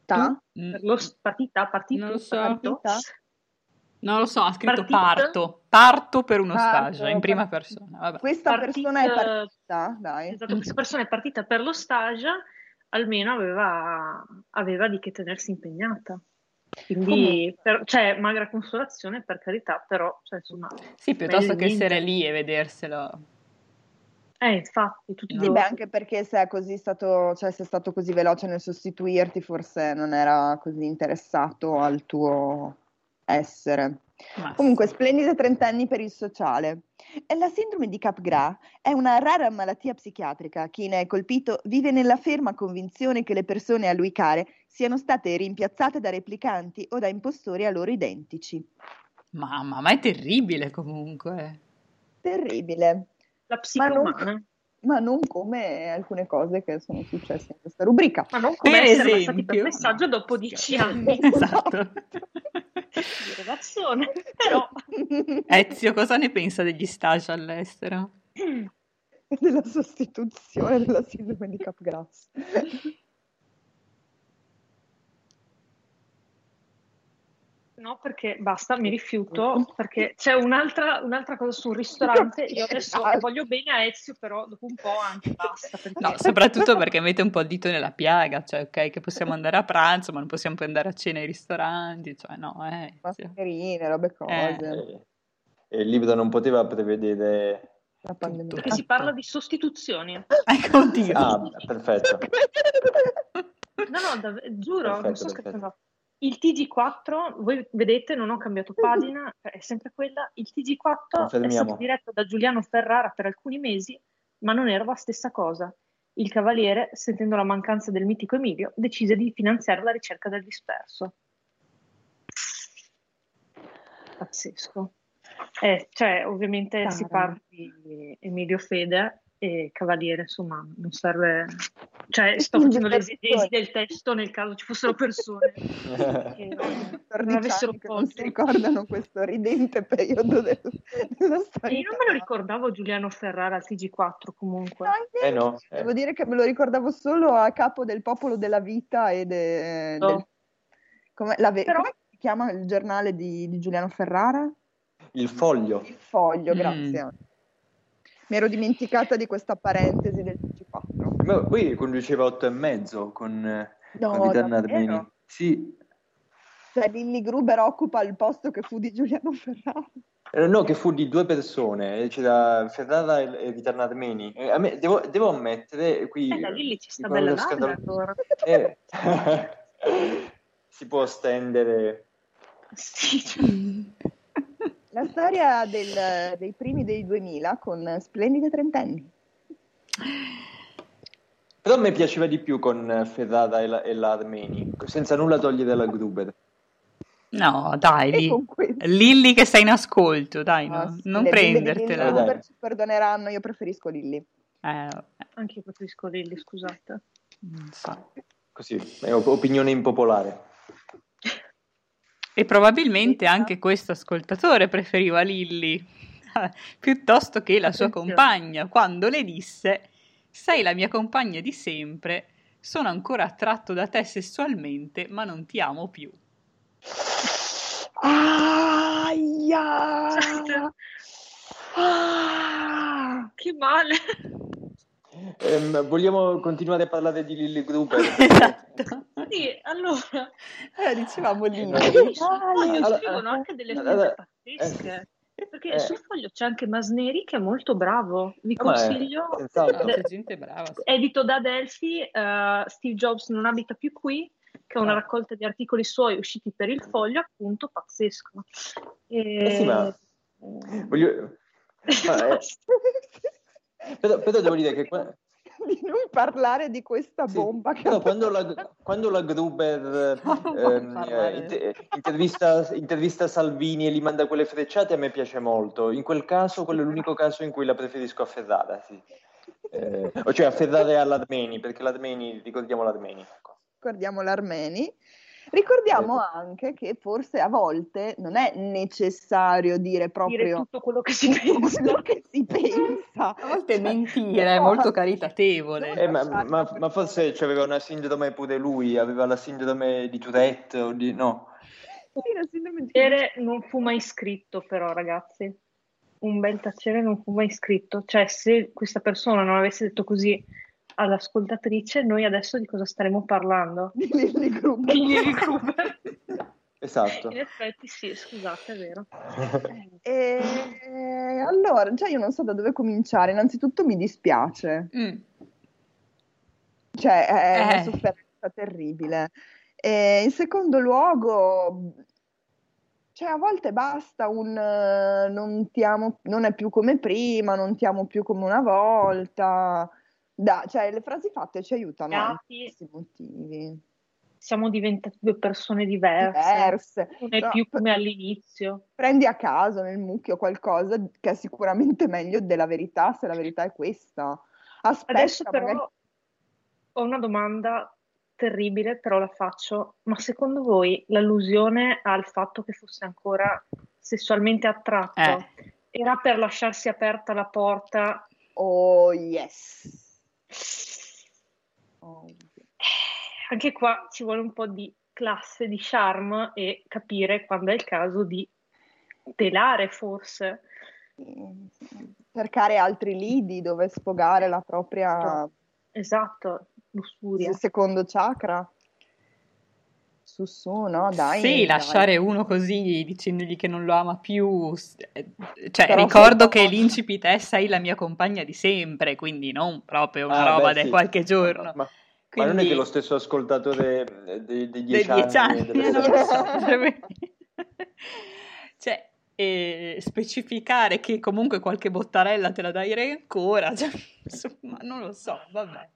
Speaker 1: Ta?
Speaker 2: Mm,
Speaker 4: per lo partita, partito,
Speaker 2: Non lo so.
Speaker 4: partito.
Speaker 2: Non lo so, ha scritto
Speaker 4: Partita?
Speaker 2: parto, parto per uno
Speaker 1: Parto,
Speaker 2: stage in prima persona. Vabbè.
Speaker 1: Questa
Speaker 4: Partita-
Speaker 1: persona è partita, dai.
Speaker 4: Esatto, questa persona è partita per lo stage, almeno aveva, aveva di che tenersi impegnata. Quindi, per- cioè, magra consolazione per carità, però, cioè, insomma,
Speaker 2: Sì, piuttosto che
Speaker 4: di
Speaker 2: essere
Speaker 4: niente.
Speaker 2: lì e vederselo.
Speaker 4: Eh, infatti, tutti.
Speaker 1: Sì, beh, anche perché se è così stato, cioè se è stato così veloce nel sostituirti, forse non era così interessato al tuo essere.
Speaker 2: Ma
Speaker 1: Comunque,
Speaker 2: sì.
Speaker 1: splendide trentenni per il sociale. La sindrome di Capgras è una rara malattia psichiatrica. Chi ne è colpito vive nella ferma convinzione che le persone a lui care siano state rimpiazzate da replicanti o da impostori a loro identici.
Speaker 2: Mamma, ma è terribile comunque.
Speaker 1: Terribile,
Speaker 4: La psiche
Speaker 1: Ma non-
Speaker 4: umana.
Speaker 1: Ma non come alcune cose che sono successe in questa rubrica.
Speaker 4: Ma non come
Speaker 2: Per
Speaker 4: essere passati
Speaker 2: esempio.
Speaker 4: per messaggio dopo dieci anni [laughs]
Speaker 2: Esatto.
Speaker 4: di relazione. [laughs] Però,
Speaker 2: Ezio, cosa ne pensa degli stage all'estero?
Speaker 1: della sostituzione della sindrome di Capgras. [laughs]
Speaker 4: No, perché basta, mi rifiuto, perché c'è un'altra, un'altra cosa su un ristorante, io adesso voglio bene a Ezio, però dopo un po' anche basta. Perché...
Speaker 2: No, soprattutto perché mette un po' il dito nella piaga, cioè ok che possiamo andare a pranzo, ma non possiamo poi andare a cena ai ristoranti, cioè no, eh.
Speaker 1: Mascherine, robe cose.
Speaker 3: Eh. E il libro non poteva prevedere...
Speaker 1: La pandemia.
Speaker 4: Perché si parla di sostituzioni. [laughs]
Speaker 2: Ecco, oddio.
Speaker 3: Ah, perfetto.
Speaker 4: No, no, dav- giuro,
Speaker 3: Perfetto,
Speaker 4: non sto scherzando. Il TG4, voi vedete, non ho cambiato pagina, è sempre quella. Il TG4 è stato diretto da Giuliano Ferrara per alcuni mesi, ma non era la stessa cosa. Il Cavaliere, sentendo la mancanza del mitico Emilio, decise di finanziare la ricerca del disperso. Pazzesco. Eh, cioè, ovviamente si
Speaker 1: Cara.
Speaker 4: parla di Emilio Fede e Cavaliere, insomma, non serve... Cioè, sto facendo l'esegesi
Speaker 1: persone.
Speaker 4: del testo nel caso ci fossero persone che [laughs] non
Speaker 1: 14
Speaker 4: avessero
Speaker 1: che non si ricordano questo ridente periodo del- della storia.
Speaker 4: io non me lo ricordavo Giuliano Ferrara al TG4 comunque.
Speaker 1: No,
Speaker 3: Eh no, eh.
Speaker 1: Devo dire che me lo ricordavo solo a capo del Popolo della Vita e de-
Speaker 4: No.
Speaker 1: del... Come, la
Speaker 4: Però-
Speaker 1: come si chiama il giornale di, di Giuliano Ferrara?
Speaker 3: Il foglio.
Speaker 1: Il Foglio,
Speaker 2: Mm.
Speaker 1: Mi ero dimenticata di questa parentesi del TG4.
Speaker 3: Ma Poi conduceva otto e mezzo con, eh,
Speaker 1: No,
Speaker 3: con
Speaker 1: davvero?
Speaker 3: Armeni. Sì,
Speaker 1: Cioè Lilly Gruber occupa il posto che fu di Giuliano Ferrara.
Speaker 3: Eh, no, che fu di due persone, eh, c'era Ferrara e, e Armeni. Eh, a me, devo, devo ammettere, qui...
Speaker 4: Eh, da Lilli ci sta bella
Speaker 3: scandalo-
Speaker 4: allora.
Speaker 3: Eh, [laughs] si può stendere...
Speaker 4: Sì, cioè,
Speaker 1: La storia del- dei primi dei 2000 con splendide trentenni.
Speaker 3: Però a me piaceva di più con Ferrara e la, e la Armeni, senza nulla togliere alla Gruber.
Speaker 2: No, dai. Lilli che sei in ascolto, dai, no-
Speaker 1: sì,
Speaker 2: non prendertela.
Speaker 1: Gruber ci perdoneranno, io preferisco Lilly.
Speaker 2: Eh,
Speaker 4: anche io preferisco Lilli, scusate.
Speaker 2: non so.
Speaker 3: Così, è op- opinione impopolare.
Speaker 2: E probabilmente
Speaker 1: Sì,
Speaker 2: anche questo ascoltatore preferiva Lilly [laughs] piuttosto che la sua compagna quando le disse: Sei la mia compagna di sempre, sono ancora attratto da te sessualmente, ma non ti amo più.
Speaker 1: Aia! [laughs] Ah!
Speaker 4: Che male!
Speaker 3: Ehm, vogliamo continuare a parlare di Lilly Gruber? [laughs]
Speaker 2: esatto.
Speaker 4: Sì, allora,
Speaker 1: Eh, dicevamo Lilly.
Speaker 3: No.
Speaker 4: sul foglio
Speaker 3: Allora,
Speaker 4: scrivono anche delle
Speaker 3: allora,
Speaker 4: cose pazzesche. Perché
Speaker 3: eh.
Speaker 4: sul foglio c'è anche Masneri che è molto bravo. Vi
Speaker 3: No, ma è-
Speaker 4: consiglio.
Speaker 3: senz'altro.
Speaker 2: C'è gente brava. sì.
Speaker 4: edito da Delphi, eh, Steve Jobs non abita più qui, che è una
Speaker 3: Ah.
Speaker 4: raccolta di articoli suoi usciti per il foglio, appunto, pazzesco. E...
Speaker 3: Eh [laughs] sì, ma- Voglio- ma, eh, però, però devo dire che... qua-
Speaker 1: di non parlare di questa
Speaker 3: Sì,
Speaker 1: bomba che ha
Speaker 3: quando la, quando la Gruber [laughs] ehm, eh, inter- intervista, intervista Salvini e gli manda quelle frecciate, a me piace molto. In quel caso, quello è l'unico caso in cui la preferisco a Ferrara, sì. Eh, cioè a Ferrara e all'Armeni, perché l'Armeni, ricordiamo l'Armeni. ecco.
Speaker 1: ricordiamo l'Armeni. Ricordiamo
Speaker 3: Certo.
Speaker 1: anche che forse a volte non è necessario dire
Speaker 4: dire
Speaker 1: proprio
Speaker 4: tutto quello che si pensa.
Speaker 1: quello [laughs] che si pensa.
Speaker 2: A volte
Speaker 1: Cioè,
Speaker 2: mentire è
Speaker 1: no,
Speaker 2: molto [laughs] caritatevole.
Speaker 3: Eh, ma, ma- ma forse aveva una sindrome pure lui, aveva la sindrome di Tourette o di... no.
Speaker 1: Sì, la sindrome di-
Speaker 4: Tacere non fu mai scritto, però, ragazzi. Un bel tacere non fu mai scritto. Cioè, se questa persona non avesse detto così all'ascoltatrice, noi adesso di cosa staremmo parlando?
Speaker 1: di Lilly Gruber.
Speaker 4: Di Lilly Gruber. [laughs]
Speaker 3: Esatto.
Speaker 4: In effetti, sì, scusate, è vero. [laughs]
Speaker 1: E allora, cioè io non so da dove cominciare. Innanzitutto mi dispiace,
Speaker 2: Mm.
Speaker 1: cioè è una
Speaker 2: Eh.
Speaker 1: sofferenza terribile. E in secondo luogo, cioè a volte basta un eh, non ti amo, non è più come prima, non ti amo più come una volta. Da, cioè le frasi fatte ci aiutano anche per questi motivi.
Speaker 4: Siamo diventate due persone diverse.
Speaker 1: Diverse.
Speaker 4: Non è
Speaker 1: No,
Speaker 4: più [laughs] come all'inizio.
Speaker 1: prendi a caso nel mucchio qualcosa che è sicuramente meglio della verità, se la verità è questa. Aspetta,
Speaker 4: Adesso però
Speaker 1: magari-
Speaker 4: ho una domanda terribile, però la faccio. Ma secondo voi l'allusione al fatto che fosse ancora sessualmente attratto
Speaker 2: Eh.
Speaker 4: era per lasciarsi aperta la porta
Speaker 1: Oh yes.
Speaker 4: Oh. Anche qua ci vuole un po' di classe, di charme e capire quando è il caso di pelare forse.
Speaker 1: Cercare altri lidi dove sfogare la propria...
Speaker 4: Esatto, lussuria.
Speaker 1: Secondo chakra. Su su, no, dai.
Speaker 2: Sì, lasciare dai. uno così dicendogli che non lo ama più. Eh, cioè, Però ricordo che l'incipit è sei la mia compagna di sempre, quindi non proprio una ah, roba di sì. qualche giorno.
Speaker 3: Ma, quindi... ma, non è che lo stesso ascoltatore dei, dei dieci anni... Dieci anni
Speaker 2: delle... [laughs] non lo so. cioè, e specificare che comunque qualche bottarella te la dai ancora, [laughs] cioè, insomma, non lo so, vabbè.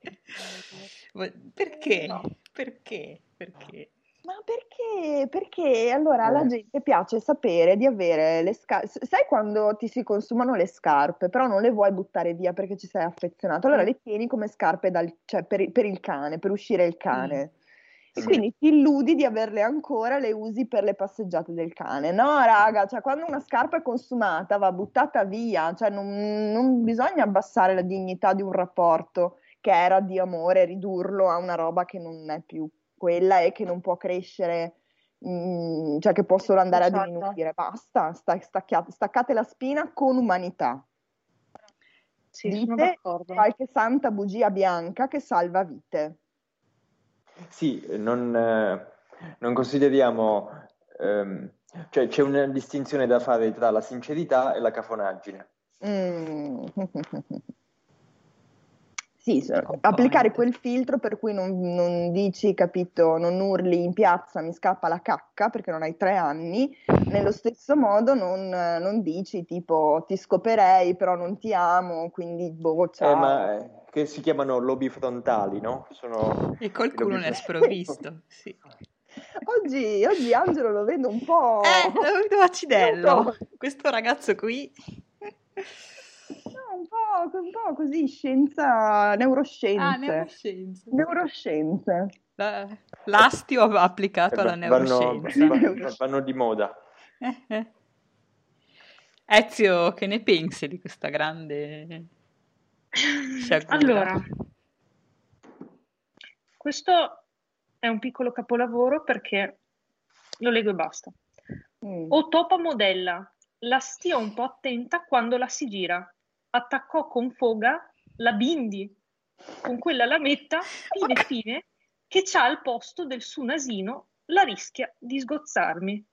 Speaker 2: Perché? No. Perché? Perché?
Speaker 1: Ma perché? Perché allora alla gente piace sapere di avere le scarpe. Sai quando ti si consumano le scarpe, però non le vuoi buttare via perché ci sei affezionato? Allora le tieni come scarpe dal, cioè per, per, il cane, per uscire il cane. E quindi ti illudi di averle ancora, le usi per le passeggiate del cane. No, raga, cioè quando una scarpa è consumata va buttata via, cioè non, non bisogna abbassare la dignità di un rapporto che era di amore, ridurlo a una roba che non è più quella e che non può crescere, mh, mm, cioè che può solo andare esatto. a diminuire. Basta, staccate, staccate la spina con umanità. Sì, Dite qualche santa bugia bianca che salva vite.
Speaker 3: Sì, non, eh, non consideriamo, ehm, cioè c'è una distinzione da fare tra la sincerità e la cafonaggine. Mm. [laughs]
Speaker 1: Sì, applicare quel filtro per cui non, non, dici, capito, non urli in piazza mi scappa la cacca perché non hai tre anni, nello stesso modo non, non dici tipo ti scoperei però non ti amo, quindi boh, ciao.
Speaker 3: Eh, ma eh, che si chiamano lobi frontali, no?
Speaker 2: Sono e qualcuno ne è sprovvisto, [laughs] sì.
Speaker 1: Oggi, oggi, Angelo lo vedo un po'...
Speaker 2: Eh, lo [laughs] vedo acidello, questo ragazzo qui...
Speaker 1: Un po', un po' così, scienza, neuroscienze.
Speaker 2: Ah, neuroscienze.
Speaker 1: Neuroscienze.
Speaker 2: La, l'astio applicato eh, alla neuroscienza.
Speaker 3: Vanno, vanno di moda. [laughs]
Speaker 2: Ezio, che ne pensi di questa grande
Speaker 4: sciagura? Allora, questo è un piccolo capolavoro perché lo leggo e basta. Mm. O topa modella, la stia un po' attenta quando la si gira attaccò con foga la Bindi, con quella lametta fine fine che c'ha al posto del suo nasino la rischia di sgozzarmi.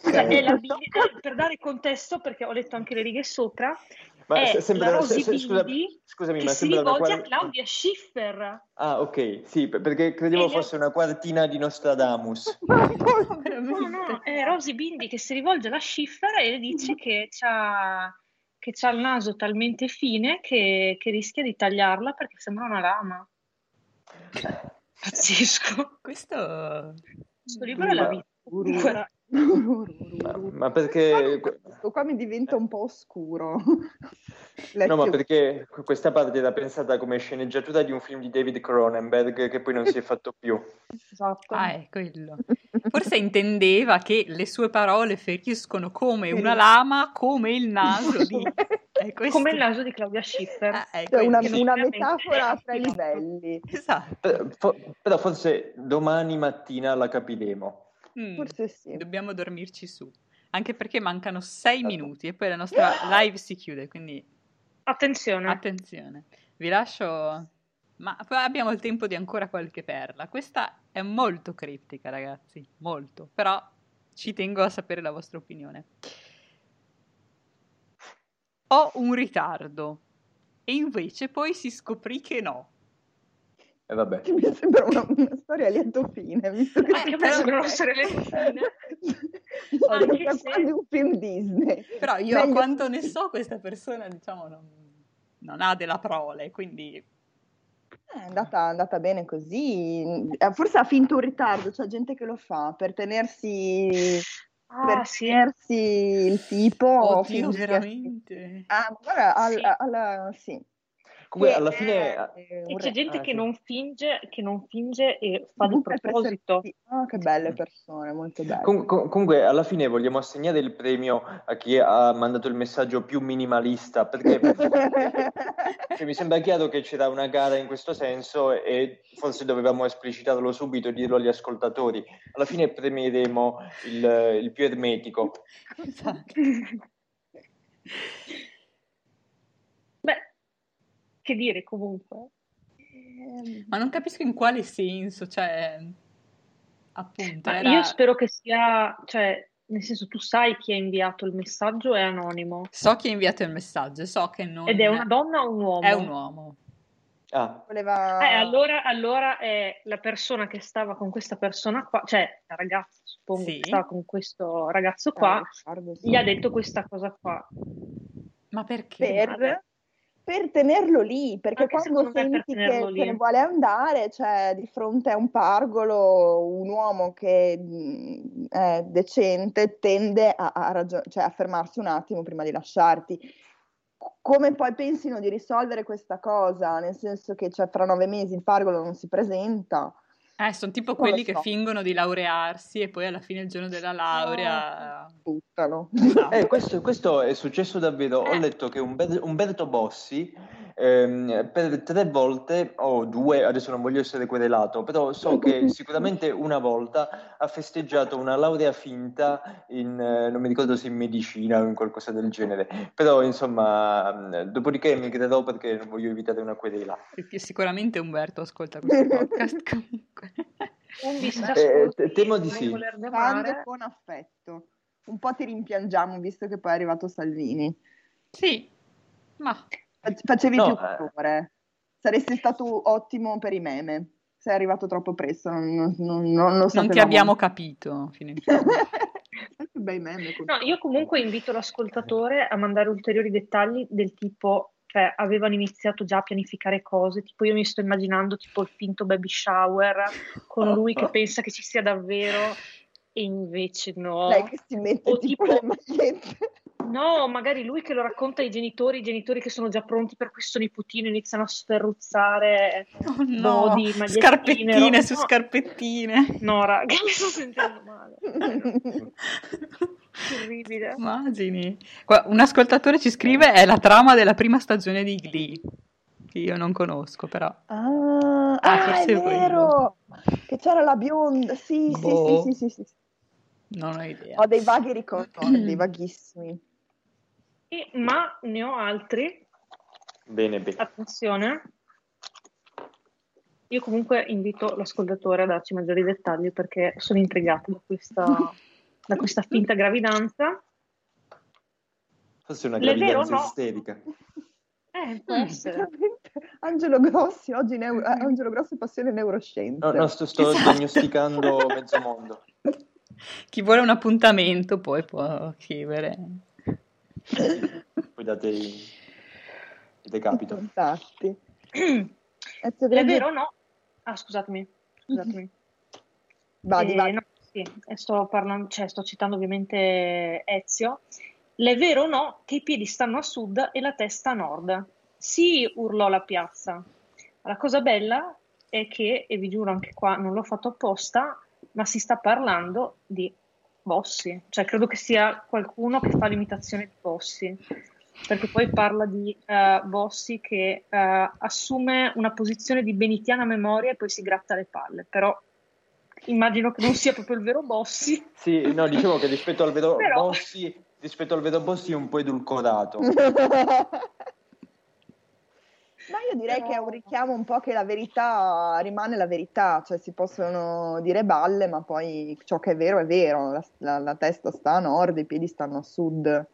Speaker 4: Cioè, è la Bindi, per dare contesto, perché ho letto anche le righe sopra, ma è sembra, la Rosy se, scusa, scusami, ma si rivolge qual... a Claudia Schiffer.
Speaker 3: Ah, ok, sì, perché credevo fosse una quartina di Nostradamus. [laughs]
Speaker 4: no, no, [laughs] è Rosy Bindi che si rivolge alla Schiffer e le dice che c'ha che ha il naso talmente fine che, che, rischia di tagliarla perché sembra una lama. Pazzesco.
Speaker 2: Questo...
Speaker 4: Questo libro è la vita.
Speaker 3: Ma, ma perché...
Speaker 1: Questo qua mi diventa un po' oscuro. [laughs]
Speaker 3: no, ma perché questa parte era pensata come sceneggiatura di un film di David Cronenberg che poi non si è fatto più. [laughs]
Speaker 2: Esatto. Ah, è quello. Forse intendeva che le sue parole feriscono come una lama, come il naso di... [laughs]
Speaker 4: come il naso di Claudia Schiffer.
Speaker 1: Ah, cioè una, una metafora tra i livelli.
Speaker 2: Esatto.
Speaker 3: Però forse domani mattina la capiremo.
Speaker 1: Mm, Forse sì.
Speaker 2: Dobbiamo dormirci su. Anche perché mancano sei certo. minuti e poi la nostra [gasps] live si chiude, quindi...
Speaker 4: Attenzione.
Speaker 2: Attenzione. Vi lascio... Ma abbiamo il tempo di ancora qualche perla. Questa è molto criptica, ragazzi. Molto. Però ci tengo a sapere la vostra opinione. Ho un ritardo. E invece poi si scoprì che no.
Speaker 3: E eh, vabbè.
Speaker 1: Mi sembra una, una storia a lieto fine, visto che...
Speaker 4: Anche me sembra una storia a lieto fine. [laughs]
Speaker 1: Anche se... quasi un film Disney.
Speaker 2: Però io Meglio... a quanto ne so questa persona, diciamo, non, non ha della prole, quindi...
Speaker 1: È andata, andata, bene così, eh, forse ha finto un ritardo, c'è gente che lo fa per tenersi, ah, per sì. tenersi il tipo.
Speaker 2: Oddio, veramente?
Speaker 1: Ah, guarda, al, sì. Al, al, sì.
Speaker 3: Comunque, alla
Speaker 1: è,
Speaker 3: fine...
Speaker 1: eh,
Speaker 4: E c'è gente
Speaker 3: ah,
Speaker 4: che
Speaker 3: sì.
Speaker 4: non finge, che non finge e fa di
Speaker 1: è
Speaker 4: proposito.
Speaker 1: Ah, che belle persone, molto belle.
Speaker 3: Com- com- comunque, alla fine vogliamo assegnare il premio a chi ha mandato il messaggio più minimalista, perché [laughs] cioè, mi sembra chiaro che c'era una gara in questo senso e forse dovevamo esplicitarlo subito e dirlo agli ascoltatori. Alla fine premieremo il, il più ermetico.
Speaker 2: Esatto. [laughs]
Speaker 4: Che dire comunque.
Speaker 2: Ma non capisco in quale senso, cioè, appunto, era...
Speaker 4: io spero che sia, cioè, nel senso, tu sai chi ha inviato il messaggio, è anonimo.
Speaker 2: So chi ha inviato il messaggio, so che non...
Speaker 4: Ed è una donna o un uomo?
Speaker 2: È un uomo.
Speaker 3: Ah,
Speaker 1: Voleva...
Speaker 4: Eh, allora, allora è la persona che stava con questa persona qua, cioè la ragazza, suppongo,
Speaker 2: Sì.
Speaker 4: che stava con questo ragazzo
Speaker 1: Eh,
Speaker 4: qua,
Speaker 1: sì.
Speaker 4: gli ha detto questa cosa qua.
Speaker 2: Ma perché?
Speaker 1: per, per tenerlo lì, perché
Speaker 4: Anche
Speaker 1: quando
Speaker 4: per
Speaker 1: senti
Speaker 4: tenerlo
Speaker 1: che
Speaker 4: lì.
Speaker 1: se ne vuole andare, cioè di fronte a un pargolo, un uomo che mh, è decente tende a, a ragio- cioè a fermarsi un attimo prima di lasciarti. Come poi pensino di risolvere questa cosa? Nel senso che cioè, fra nove mesi il pargolo non si presenta.
Speaker 2: Eh, sono tipo
Speaker 1: Non
Speaker 2: quelli
Speaker 1: lo
Speaker 2: che
Speaker 1: so.
Speaker 2: fingono di laurearsi e poi alla fine il giorno della laurea... Esatto.
Speaker 3: Eh, questo, questo è successo davvero. Ho
Speaker 4: Eh.
Speaker 3: letto che Umber- Umberto Bossi ehm, per tre volte, o due, adesso non voglio essere querelato, però so che [laughs] sicuramente una volta ha festeggiato una laurea finta in, eh, non mi ricordo se in medicina o in qualcosa del genere. Però insomma, dopodiché emigrerò perché non voglio evitare una querela.
Speaker 2: Perché sicuramente Umberto ascolta questo podcast [laughs]
Speaker 4: Quindi se
Speaker 3: Eh, temo di sì.
Speaker 1: con affetto. Un po' ti rimpiangiamo visto che poi è arrivato Salvini.
Speaker 2: Sì, ma
Speaker 1: Fac- Facevi
Speaker 3: No,
Speaker 1: più
Speaker 3: eh.
Speaker 1: calore. Saresti stato ottimo per i meme. Sei arrivato troppo presto, non, non- non- non lo
Speaker 2: non ti
Speaker 1: sapevamo.
Speaker 2: abbiamo capito fino in. [laughs]
Speaker 4: No, io comunque invito l'ascoltatore a mandare ulteriori dettagli del tipo, cioè avevano iniziato già a pianificare cose, tipo io mi sto immaginando tipo il finto baby shower con lui che [laughs] pensa che ci sia davvero e invece no.
Speaker 1: Lei che si mette
Speaker 4: O
Speaker 1: tipo,
Speaker 4: tipo-
Speaker 1: le magliette.
Speaker 4: No, magari lui che lo racconta ai genitori, i genitori che sono già pronti per questo nipotino iniziano a sferruzzare
Speaker 2: Oh no,
Speaker 4: body,
Speaker 2: scarpettine su
Speaker 4: no.
Speaker 2: scarpettine.
Speaker 4: No, raga, mi sto sentendo male. [laughs] Terribile.
Speaker 2: Immagini. Un ascoltatore ci scrive è la trama della prima stagione di Glee, che io non conosco però.
Speaker 1: Ah,
Speaker 2: Ah,
Speaker 1: ah, è vero! Che c'era la bionda. Sì, sì,
Speaker 2: Boh.
Speaker 1: sì, sì, sì, sì.
Speaker 2: Non ho idea.
Speaker 1: Ho dei vaghi ricordi, [clears throat] vaghissimi.
Speaker 4: Ma ne ho altri
Speaker 3: Bene, bene.
Speaker 4: Attenzione, io comunque invito l'ascoltatore a darci maggiori dettagli perché sono intrigata da questa, da questa finta gravidanza.
Speaker 3: Forse è una gravidanza
Speaker 4: no?
Speaker 3: isterica.
Speaker 4: Eh, può
Speaker 2: Mm.
Speaker 4: essere.
Speaker 1: Angelo Grossi, oggi neu- eh, Angelo Grossi passione neuroscienze.
Speaker 3: No, no, sto, sto
Speaker 2: Esatto.
Speaker 3: diagnosticando mezzo mondo. [laughs]
Speaker 2: Chi vuole un appuntamento poi può scrivere. [laughs]
Speaker 3: Poi date i, i decapito.
Speaker 1: Contatti. [clears throat]
Speaker 4: È vero o no? Ah, scusatemi, scusatemi.
Speaker 1: Vadi,
Speaker 4: Eh,
Speaker 1: vai.
Speaker 4: no, sì, sto parlando, cioè sto citando ovviamente Ezio. L'è vero o no che i piedi stanno a sud e la testa a nord? Sì, urlò la piazza. La cosa bella è che, e vi giuro anche qua, non l'ho fatto apposta, ma si sta parlando di Bossi. Cioè, credo che sia qualcuno che fa l'imitazione di Bossi. Perché poi parla di eh, Bossi che eh, assume una posizione di benitiana memoria e poi si gratta le palle. Però immagino che non sia proprio il vero Bossi.
Speaker 3: Sì, no, dicevo che rispetto al vero [laughs]
Speaker 4: Però-
Speaker 3: Bossi, rispetto al vero Bossi è un po' edulcorato. [laughs]
Speaker 1: Ma io direi
Speaker 4: Però-
Speaker 1: che è un richiamo un po' che la verità rimane la verità, cioè si possono dire balle, ma poi ciò che è vero è vero, la, la- la testa sta a nord, i piedi stanno a sud,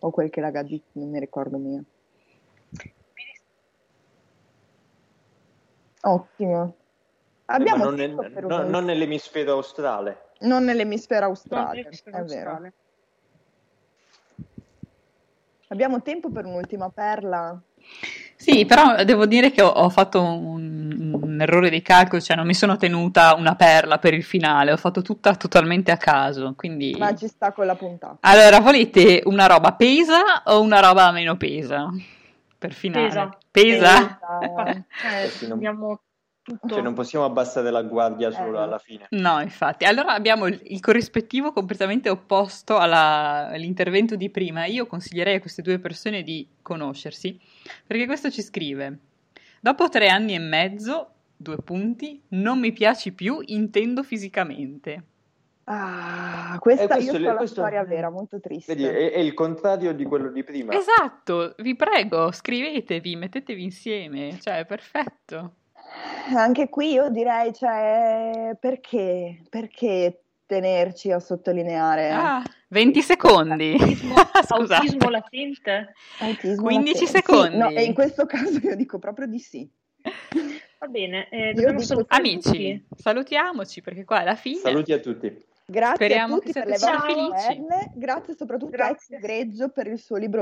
Speaker 1: o quel che la Gaddi, non mi ricordo mia. Ottimo. Abbiamo
Speaker 3: Ma non, nel- no- non nell'emisfero australe.
Speaker 1: non nell'emisfero
Speaker 4: Non
Speaker 1: australe,
Speaker 4: nell'emisfero
Speaker 1: è vero.
Speaker 4: australe.
Speaker 1: Abbiamo tempo per un'ultima perla?
Speaker 2: Sì, però devo dire che ho, ho fatto un, un errore di calcolo, cioè non mi sono tenuta una perla per il finale, ho fatto tutta totalmente a caso, quindi...
Speaker 1: Ma ci sta con la puntata.
Speaker 2: Allora, volete una roba pesa o una roba meno pesa? per finale.
Speaker 4: Pesa.
Speaker 2: Pesa?
Speaker 1: Pesa.
Speaker 4: Cioè, [laughs]
Speaker 3: Sì, non-
Speaker 4: abbiamo tutto.
Speaker 3: Cioè, non possiamo abbassare la guardia solo
Speaker 1: Eh.
Speaker 3: alla fine.
Speaker 2: No, infatti. Allora abbiamo il, il corrispettivo completamente opposto alla- all'intervento di prima. Io consiglierei a queste due persone di conoscersi, perché questo ci scrive: Dopo tre anni e mezzo, due punti, non mi piaci più, intendo fisicamente.
Speaker 1: Ah, questa
Speaker 3: Eh, questo
Speaker 1: io
Speaker 3: è-
Speaker 1: so la
Speaker 3: questo-
Speaker 1: storia vera, molto triste.
Speaker 3: Vedi, è, è il contrario di quello di prima.
Speaker 2: Esatto, vi prego, scrivetevi, mettetevi insieme, cioè è perfetto.
Speaker 1: Anche qui io direi, cioè, perché? Perché tenerci a sottolineare
Speaker 2: Ah, 20 secondi. [laughs] [laughs] Scusate.
Speaker 4: Autismo latente?
Speaker 1: autismo?
Speaker 2: 15
Speaker 1: latente?
Speaker 2: secondi.
Speaker 1: Sì, no, e in questo caso io dico proprio di sì.
Speaker 4: Va bene, eh,
Speaker 1: dico-
Speaker 4: salutare
Speaker 2: Amici,
Speaker 4: tutti.
Speaker 2: salutiamoci perché qua alla fine
Speaker 3: Saluti a tutti.
Speaker 1: Grazie
Speaker 2: Speriamo
Speaker 1: a tutti
Speaker 2: che
Speaker 1: per le vostre
Speaker 2: felici.
Speaker 1: grazie soprattutto a
Speaker 4: Grazie.
Speaker 1: Ex Greggio per il suo libro